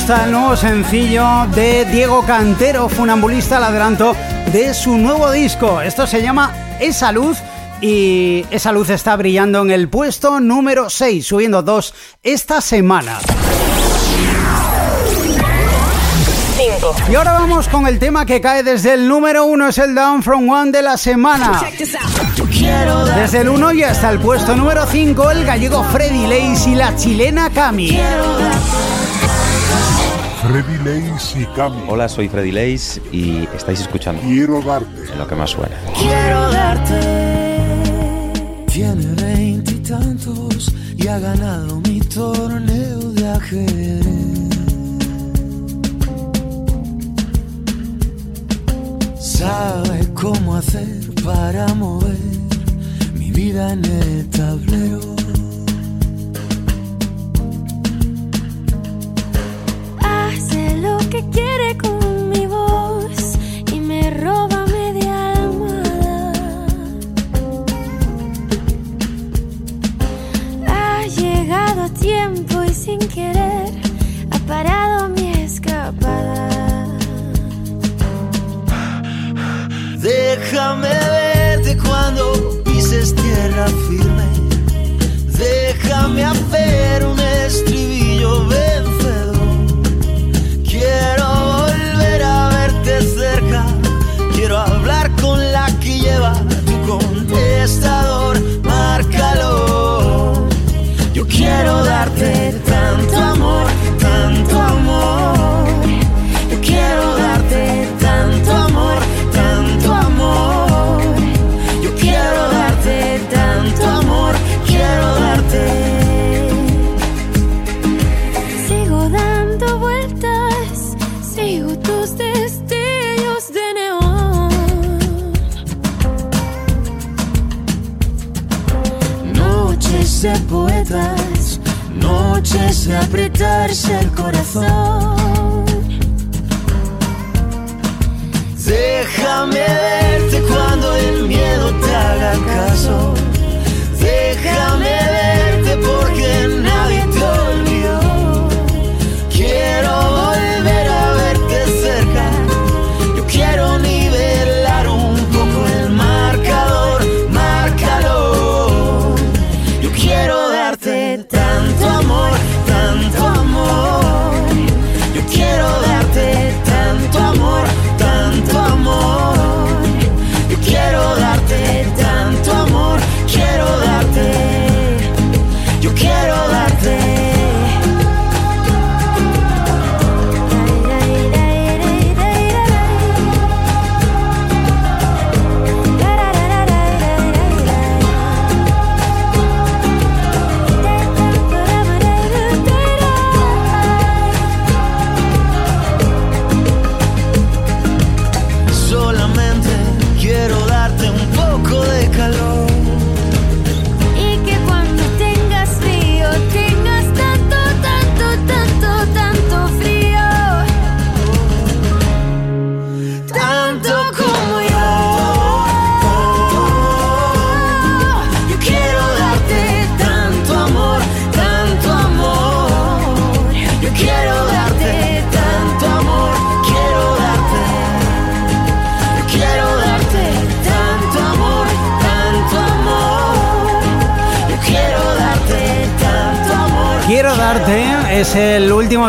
Speaker 5: Gusta el nuevo sencillo de Diego Cantero, funambulista al adelanto de su nuevo disco. Esto se llama Esa Luz y esa luz está brillando en el puesto número 6, subiendo dos esta semana. Y ahora vamos con el tema que cae desde el número 1, es el Down From One de la semana. Desde el 1 y hasta el puesto número 5, el gallego Freddy Lace y la chilena Cami.
Speaker 11: Freddy Lace y Cami.
Speaker 36: Hola, soy Freddy Lace y estáis escuchando
Speaker 11: Quiero darte.
Speaker 36: en lo que más suena.
Speaker 37: Quiero darte. Tiene veintitantos y ha ganado mi torneo de ajedrez. Sabe cómo hacer para mover mi vida en el tablero.
Speaker 38: Que quiere con mi voz y me roba media almohada. Ha llegado tiempo y sin querer ha parado mi escapada.
Speaker 37: Déjame verte cuando pises tierra
Speaker 7: firme. Déjame hacer tanto amor, tanto amor. Yo quiero darte tanto amor, tanto amor. Yo quiero darte tanto amor, quiero darte.
Speaker 39: Sigo dando vueltas, sigo tus destellos de neón.
Speaker 7: Noches de poetas, de apretarse el corazón. Déjame verte cuando el miedo te haga caso. Déjame verte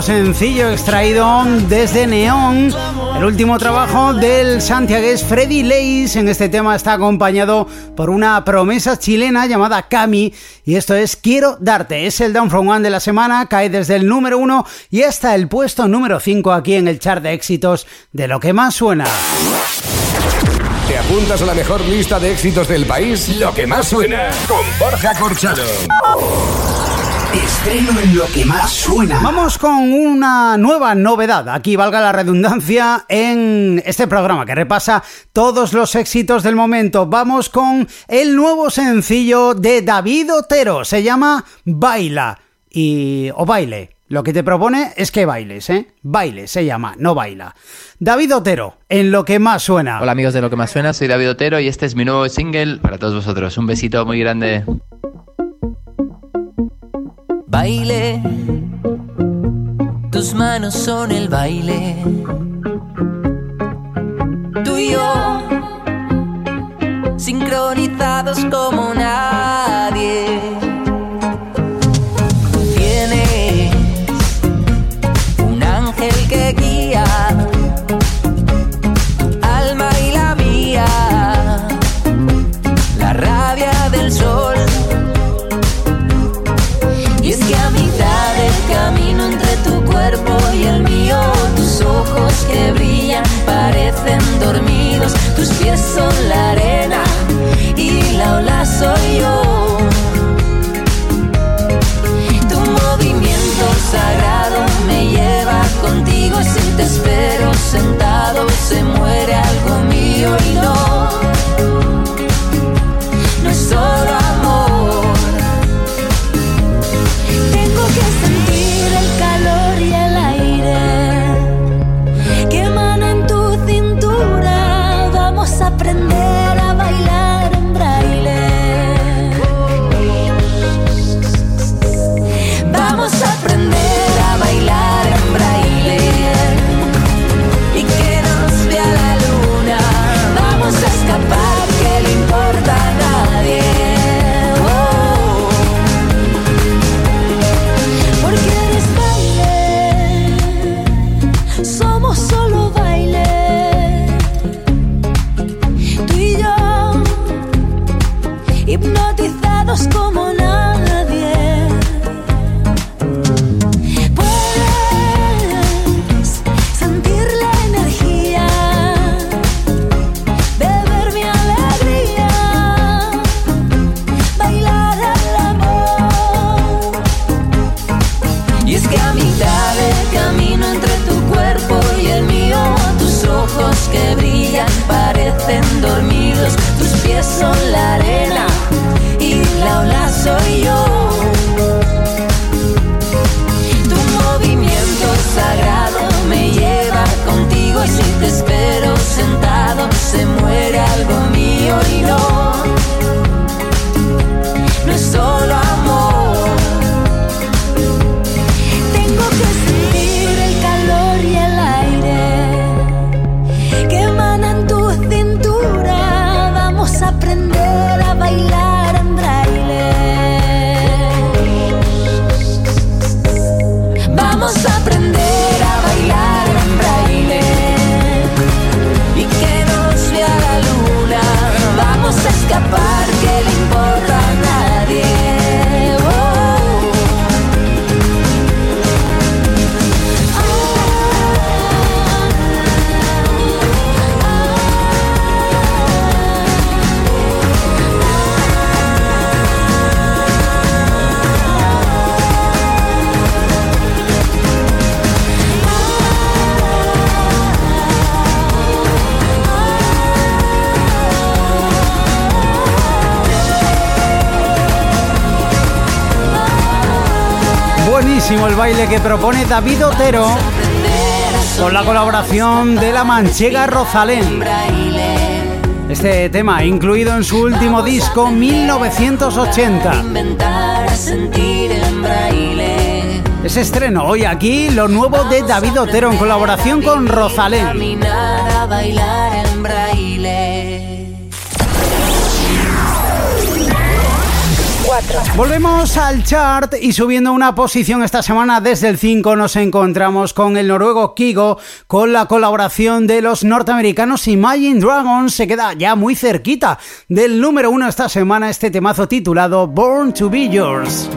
Speaker 5: sencillo extraído desde Neón, el último trabajo del santiagués Freddy Leis. En este tema está acompañado por una promesa chilena llamada Cami y esto es Quiero darte. Es el Down From One de la semana, cae desde el número uno y hasta el puesto número 5 aquí en el chart de éxitos de lo que más suena.
Speaker 22: ¿Te apuntas a la mejor lista de éxitos del país? Lo que más suena con Borja Corchado.
Speaker 11: Estreno en lo que más suena.
Speaker 5: Vamos con una nueva novedad, aquí valga la redundancia, en este programa que repasa todos los éxitos del momento. Vamos con el nuevo sencillo de David Otero, se llama Baila y o baile. Lo que te propone es que bailes, ¿eh? Baile se llama, no baila. David Otero, en lo que más suena.
Speaker 40: Hola amigos de Lo que más suena, soy David Otero y este es mi nuevo single para todos vosotros. Un besito muy grande.
Speaker 7: Baile, tus manos son el baile. Tú y yo, sincronizados como nadie. tus pies son la arena y la ola
Speaker 5: soy yo. Propone David Otero con la colaboración de la manchega Rosalén. Este tema incluido en su último disco 1980. Ese estreno hoy aquí, lo nuevo de David Otero en colaboración con Rosalén. Volvemos al chart y subiendo una posición esta semana desde el 5 nos encontramos con el noruego Kigo con la colaboración de los norteamericanos Imagine Dragons se queda ya muy cerquita del número 1 esta semana este temazo titulado Born to Be Yours.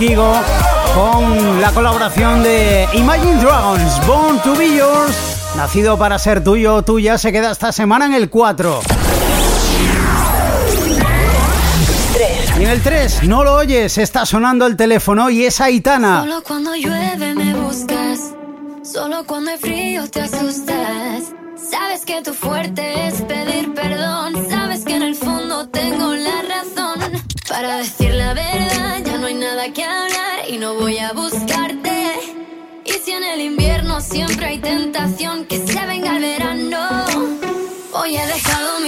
Speaker 5: Kigo con la colaboración de Imagine Dragons, Born to Be Yours, nacido para ser tuyo o tuya, se queda esta semana en el 4. Y en el 3, no lo oyes, está sonando el teléfono y es Aitana.
Speaker 6: Solo cuando llueve me buscas, solo cuando hay frío te asustas. Sabes que tu fuerte es pedir perdón, sabes que en el fondo tengo siempre hay tentación que se venga el verano, hoy he dejado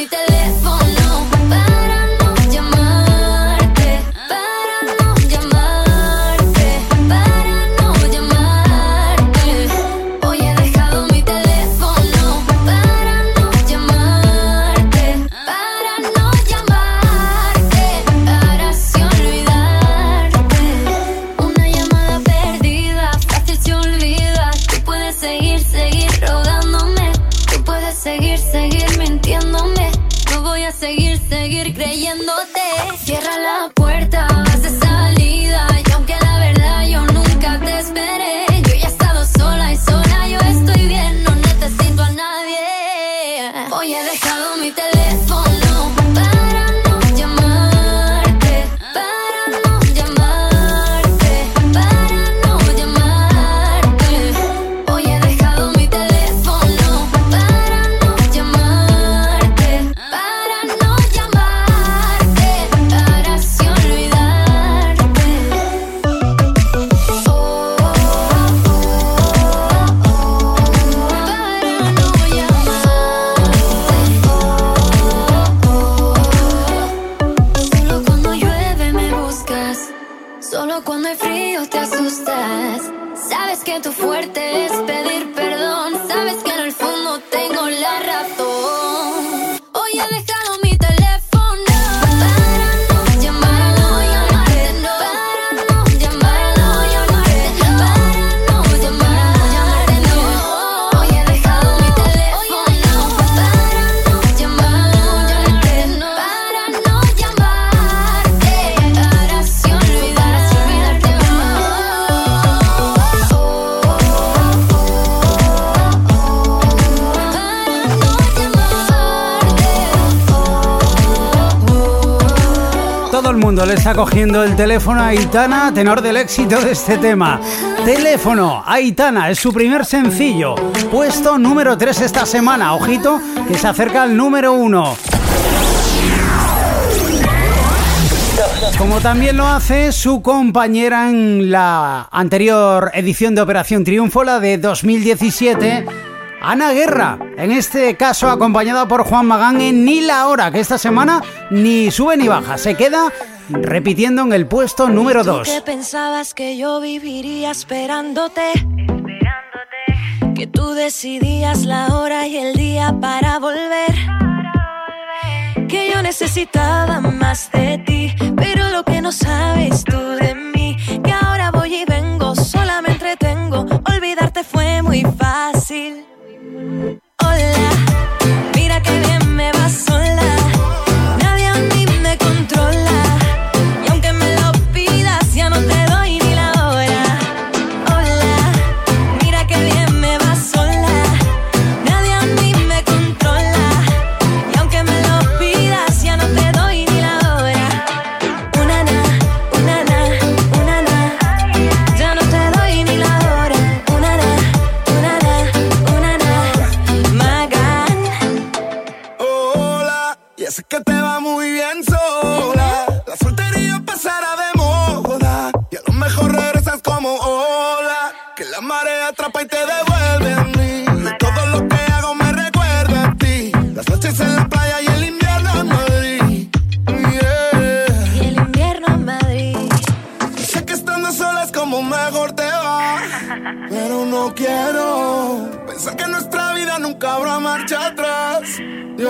Speaker 6: Sabes que
Speaker 5: le está cogiendo el teléfono a Aitana, tenor del éxito de este tema. Teléfono, Aitana, es su primer sencillo. Puesto número 3 esta semana. Ojito, que se acerca al número 1. Como también lo hace su compañera en la anterior edición de Operación Triunfo, la de 2017, Ana Guerra. En este caso acompañada por Juan Magán en Ni la Hora, que esta semana ni sube ni baja, se queda repitiendo en el puesto número 2.
Speaker 24: Que pensabas que yo viviría esperándote. Que tú decidías la hora y el día para volver. Que yo necesitaba más de ti. Pero lo que no sabes tú de mí. Que ahora voy y vengo, sola me entretengo. Olvidarte fue muy fácil. Hola, mira que bien me
Speaker 41: va sola.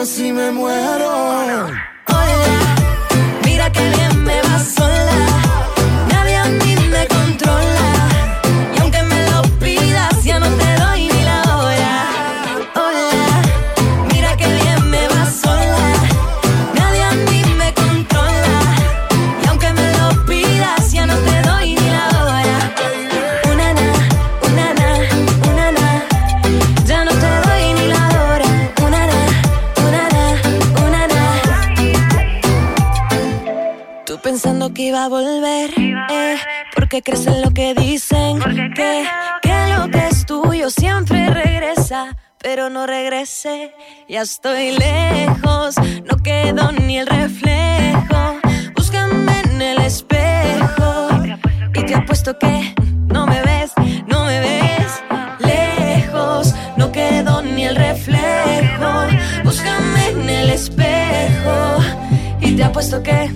Speaker 41: Así me muero.
Speaker 24: Mira que bien me va sola. Iba a volver, eh, porque crees en lo que dicen, que, que lo que es tuyo siempre regresa, pero no regrese, ya estoy lejos, no quedo ni el reflejo, búscame en el espejo, y te apuesto que no me ves, no me ves, lejos, no quedo ni el reflejo, búscame en el espejo, y te apuesto que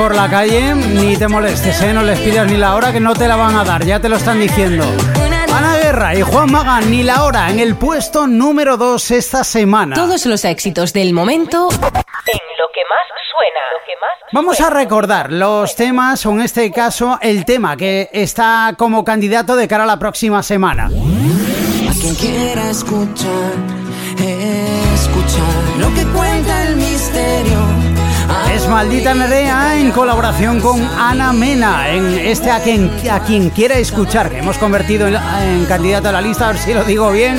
Speaker 5: por la calle, ni te molestes, ¿eh? No les pidas ni la hora que no te la van a dar, ya te lo están diciendo. Ana Guerra y Juan Magán, ni la hora, en el puesto número 2 esta semana.
Speaker 4: Todos los éxitos del momento en lo que más suena. Lo que más
Speaker 5: Vamos a recordar los temas, o en este caso, el tema que está como candidato de cara a la próxima semana.
Speaker 42: A quien quiera escuchar
Speaker 5: Maldita Nerea en colaboración con Ana Mena en este a quien, a quien quiera escuchar, que hemos convertido en, en candidato a la lista, a ver si lo digo bien,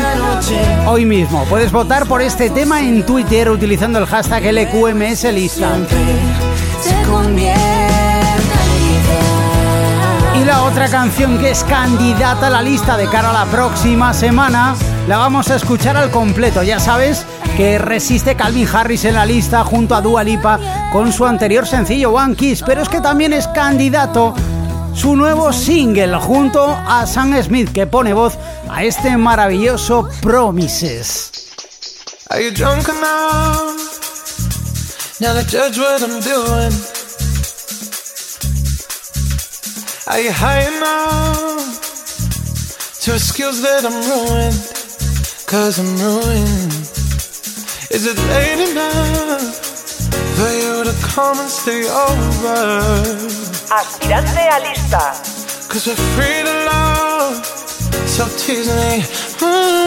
Speaker 5: hoy mismo. Puedes votar por este tema en Twitter utilizando el hashtag LQMS lista.
Speaker 42: Se convierte en
Speaker 5: Y la otra canción que es candidata a la lista de cara a la próxima semana, la vamos a escuchar al completo. Ya sabes que resiste Calvin Harris en la lista junto a Dua Lipa con su anterior sencillo One Kiss, pero es que también es candidato su nuevo single junto a Sam Smith que pone voz a este maravilloso Promises.
Speaker 7: Are you drunk enough now to judge what I'm doing? Are you high enough excuse that I'm ruined? Cause I'm ruined. Is it late enough for you to come and stay over?
Speaker 4: Aspirante a lista.
Speaker 7: Cause we're free to love, so tease me. Mm. Ooh.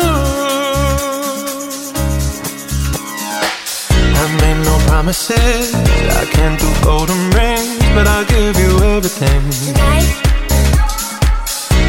Speaker 7: I made no promises. I can't do golden rings, but I'll give you everything.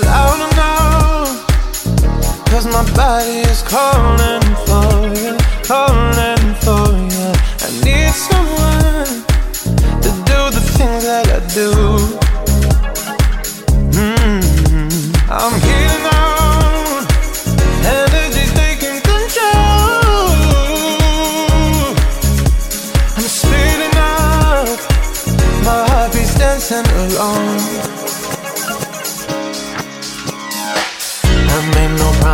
Speaker 7: it loud enough? Cause my body is calling for you, calling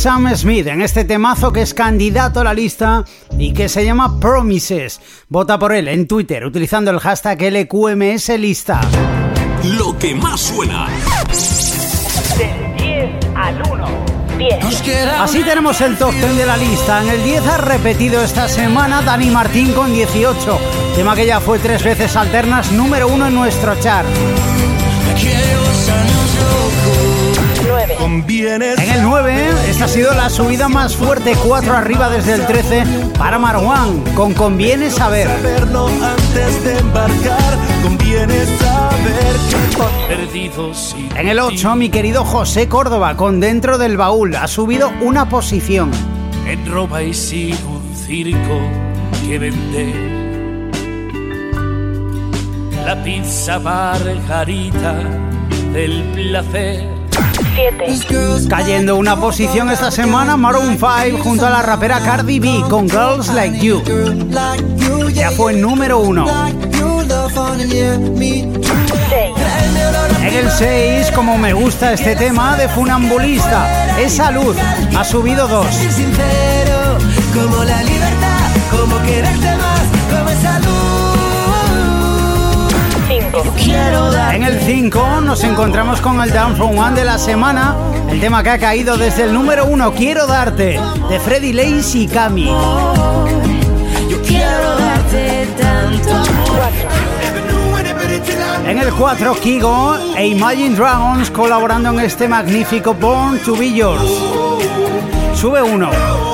Speaker 5: Sam Smith en este temazo que es candidato a la lista y que se llama Promises. Vota por él en Twitter utilizando el hashtag LQMS lista.
Speaker 22: Lo que más suena.
Speaker 4: Del 10 al 1. 10.
Speaker 5: Así tenemos el top 10 de la lista. En el 10 ha repetido esta semana Dani Martín con 18. Tema que ya fue tres veces alternas, número uno en nuestro chart.
Speaker 4: 9.
Speaker 5: En el 9, esta ha sido la subida más fuerte, 4 arriba desde el 13 para Marwan, con Conviene Saber.
Speaker 43: Saberlo antes de embarcar, conviene saber que
Speaker 32: Perdidos y
Speaker 5: En el 8, mi querido José Córdoba, con Dentro del Baúl, ha subido una posición.
Speaker 32: en Roma y un circo que vender. La pizza margarita del placer.
Speaker 4: 7.
Speaker 5: Cayendo una posición esta semana, Maroon 5 junto a la rapera Cardi B con Girls Like You. Ya fue número uno.
Speaker 4: 6.
Speaker 5: En el 6, como me gusta este tema de Funambulista, esa luz ha subido dos.
Speaker 4: sincero, como la libertad, como quererte más, Quiero dar
Speaker 5: En el 5 nos encontramos con el Down from One de la semana, el tema que ha caído desde el número 1, Quiero darte, de Freddy Lace y Cami.
Speaker 4: Yo quiero darte tanto amor.
Speaker 5: En el 4, Kigo e Imagine Dragons colaborando en este magnífico Born to Be Yours. Sube uno.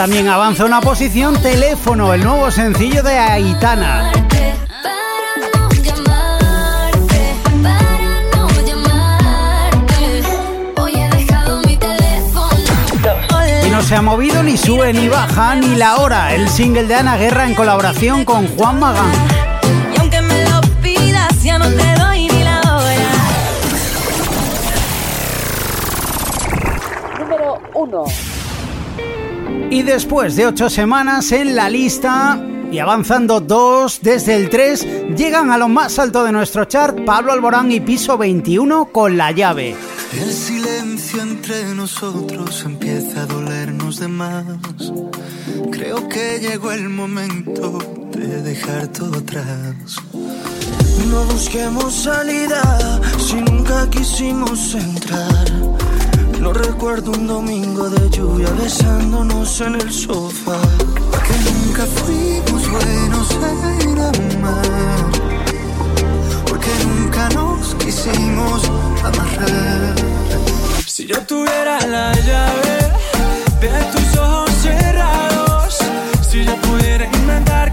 Speaker 5: También avanza una posición Teléfono, el nuevo sencillo de Aitana. Y no se ha movido ni sube ni baja ni la hora, el single de Ana Guerra en colaboración con Juan Magán.
Speaker 6: Y aunque me lo pidas, ya no te doy ni la hora.
Speaker 44: Número 1.
Speaker 5: Y después de ocho semanas en la lista y avanzando dos desde el 3, llegan a lo más alto de nuestro chart Pablo Alborán y Piso 21 con la llave.
Speaker 8: El silencio entre nosotros empieza a dolernos de más. Creo que llegó el momento de dejar todo atrás.
Speaker 7: No busquemos salida si nunca quisimos entrar. No recuerdo un domingo de lluvia besándonos en el sofá.
Speaker 8: Que nunca fuimos buenos en amar. Porque nunca nos quisimos amarrar.
Speaker 7: Si yo tuviera la llave de tus ojos cerrados, si yo pudiera inventar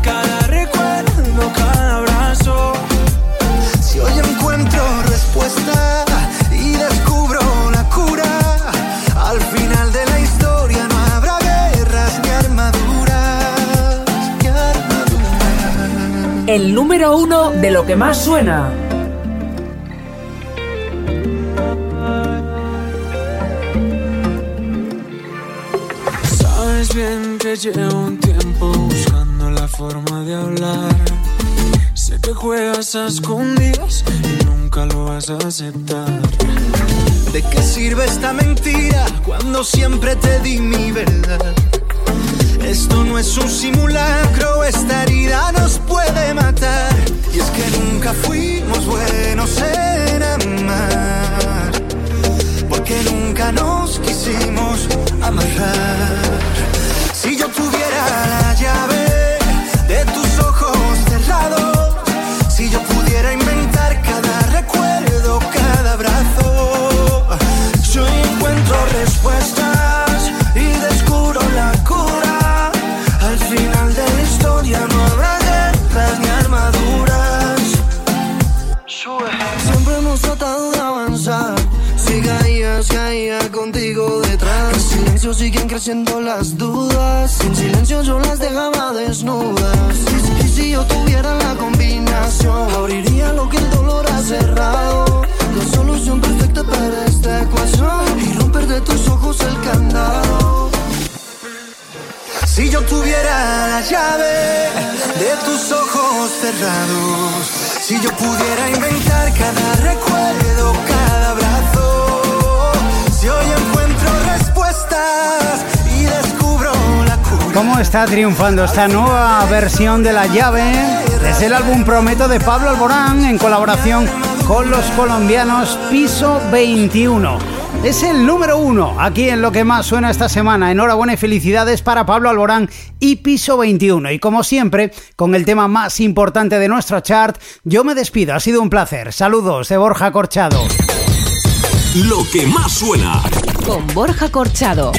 Speaker 44: número 1 de lo que más suena.
Speaker 7: Sabes bien que llevo un tiempo buscando la forma de hablar. Sé que juegas a escondidas y nunca lo vas a aceptar.
Speaker 8: ¿De qué sirve esta mentira cuando siempre te di mi verdad? Esto no es un simulacro, esta herida nos puede matar. Y es que nunca fuimos buenos en amar, porque nunca nos quisimos amarrar. Si yo tuviera la llave
Speaker 7: silencio siguen creciendo las dudas. En silencio yo las dejaba desnudas. Y, si yo tuviera la combinación, abriría lo que el dolor ha cerrado. La solución perfecta para esta ecuación. Y romper de tus ojos el candado.
Speaker 8: Si yo tuviera la llave de tus ojos cerrados, si yo pudiera inventar cada recuerdo, cada abrazo, si hoy encuentro
Speaker 5: ¿Cómo está triunfando esta nueva versión de La Llave? Es el álbum Prometo de Pablo Alborán en colaboración con los colombianos Piso 21. Es el número uno aquí en lo que más suena esta semana. Enhorabuena y felicidades para Pablo Alborán y Piso 21. Y como siempre, con el tema más importante de nuestro chart, yo me despido. Ha sido un placer. Saludos de Borja Corchado.
Speaker 22: Lo que más suena.
Speaker 1: Con Borja Corchado.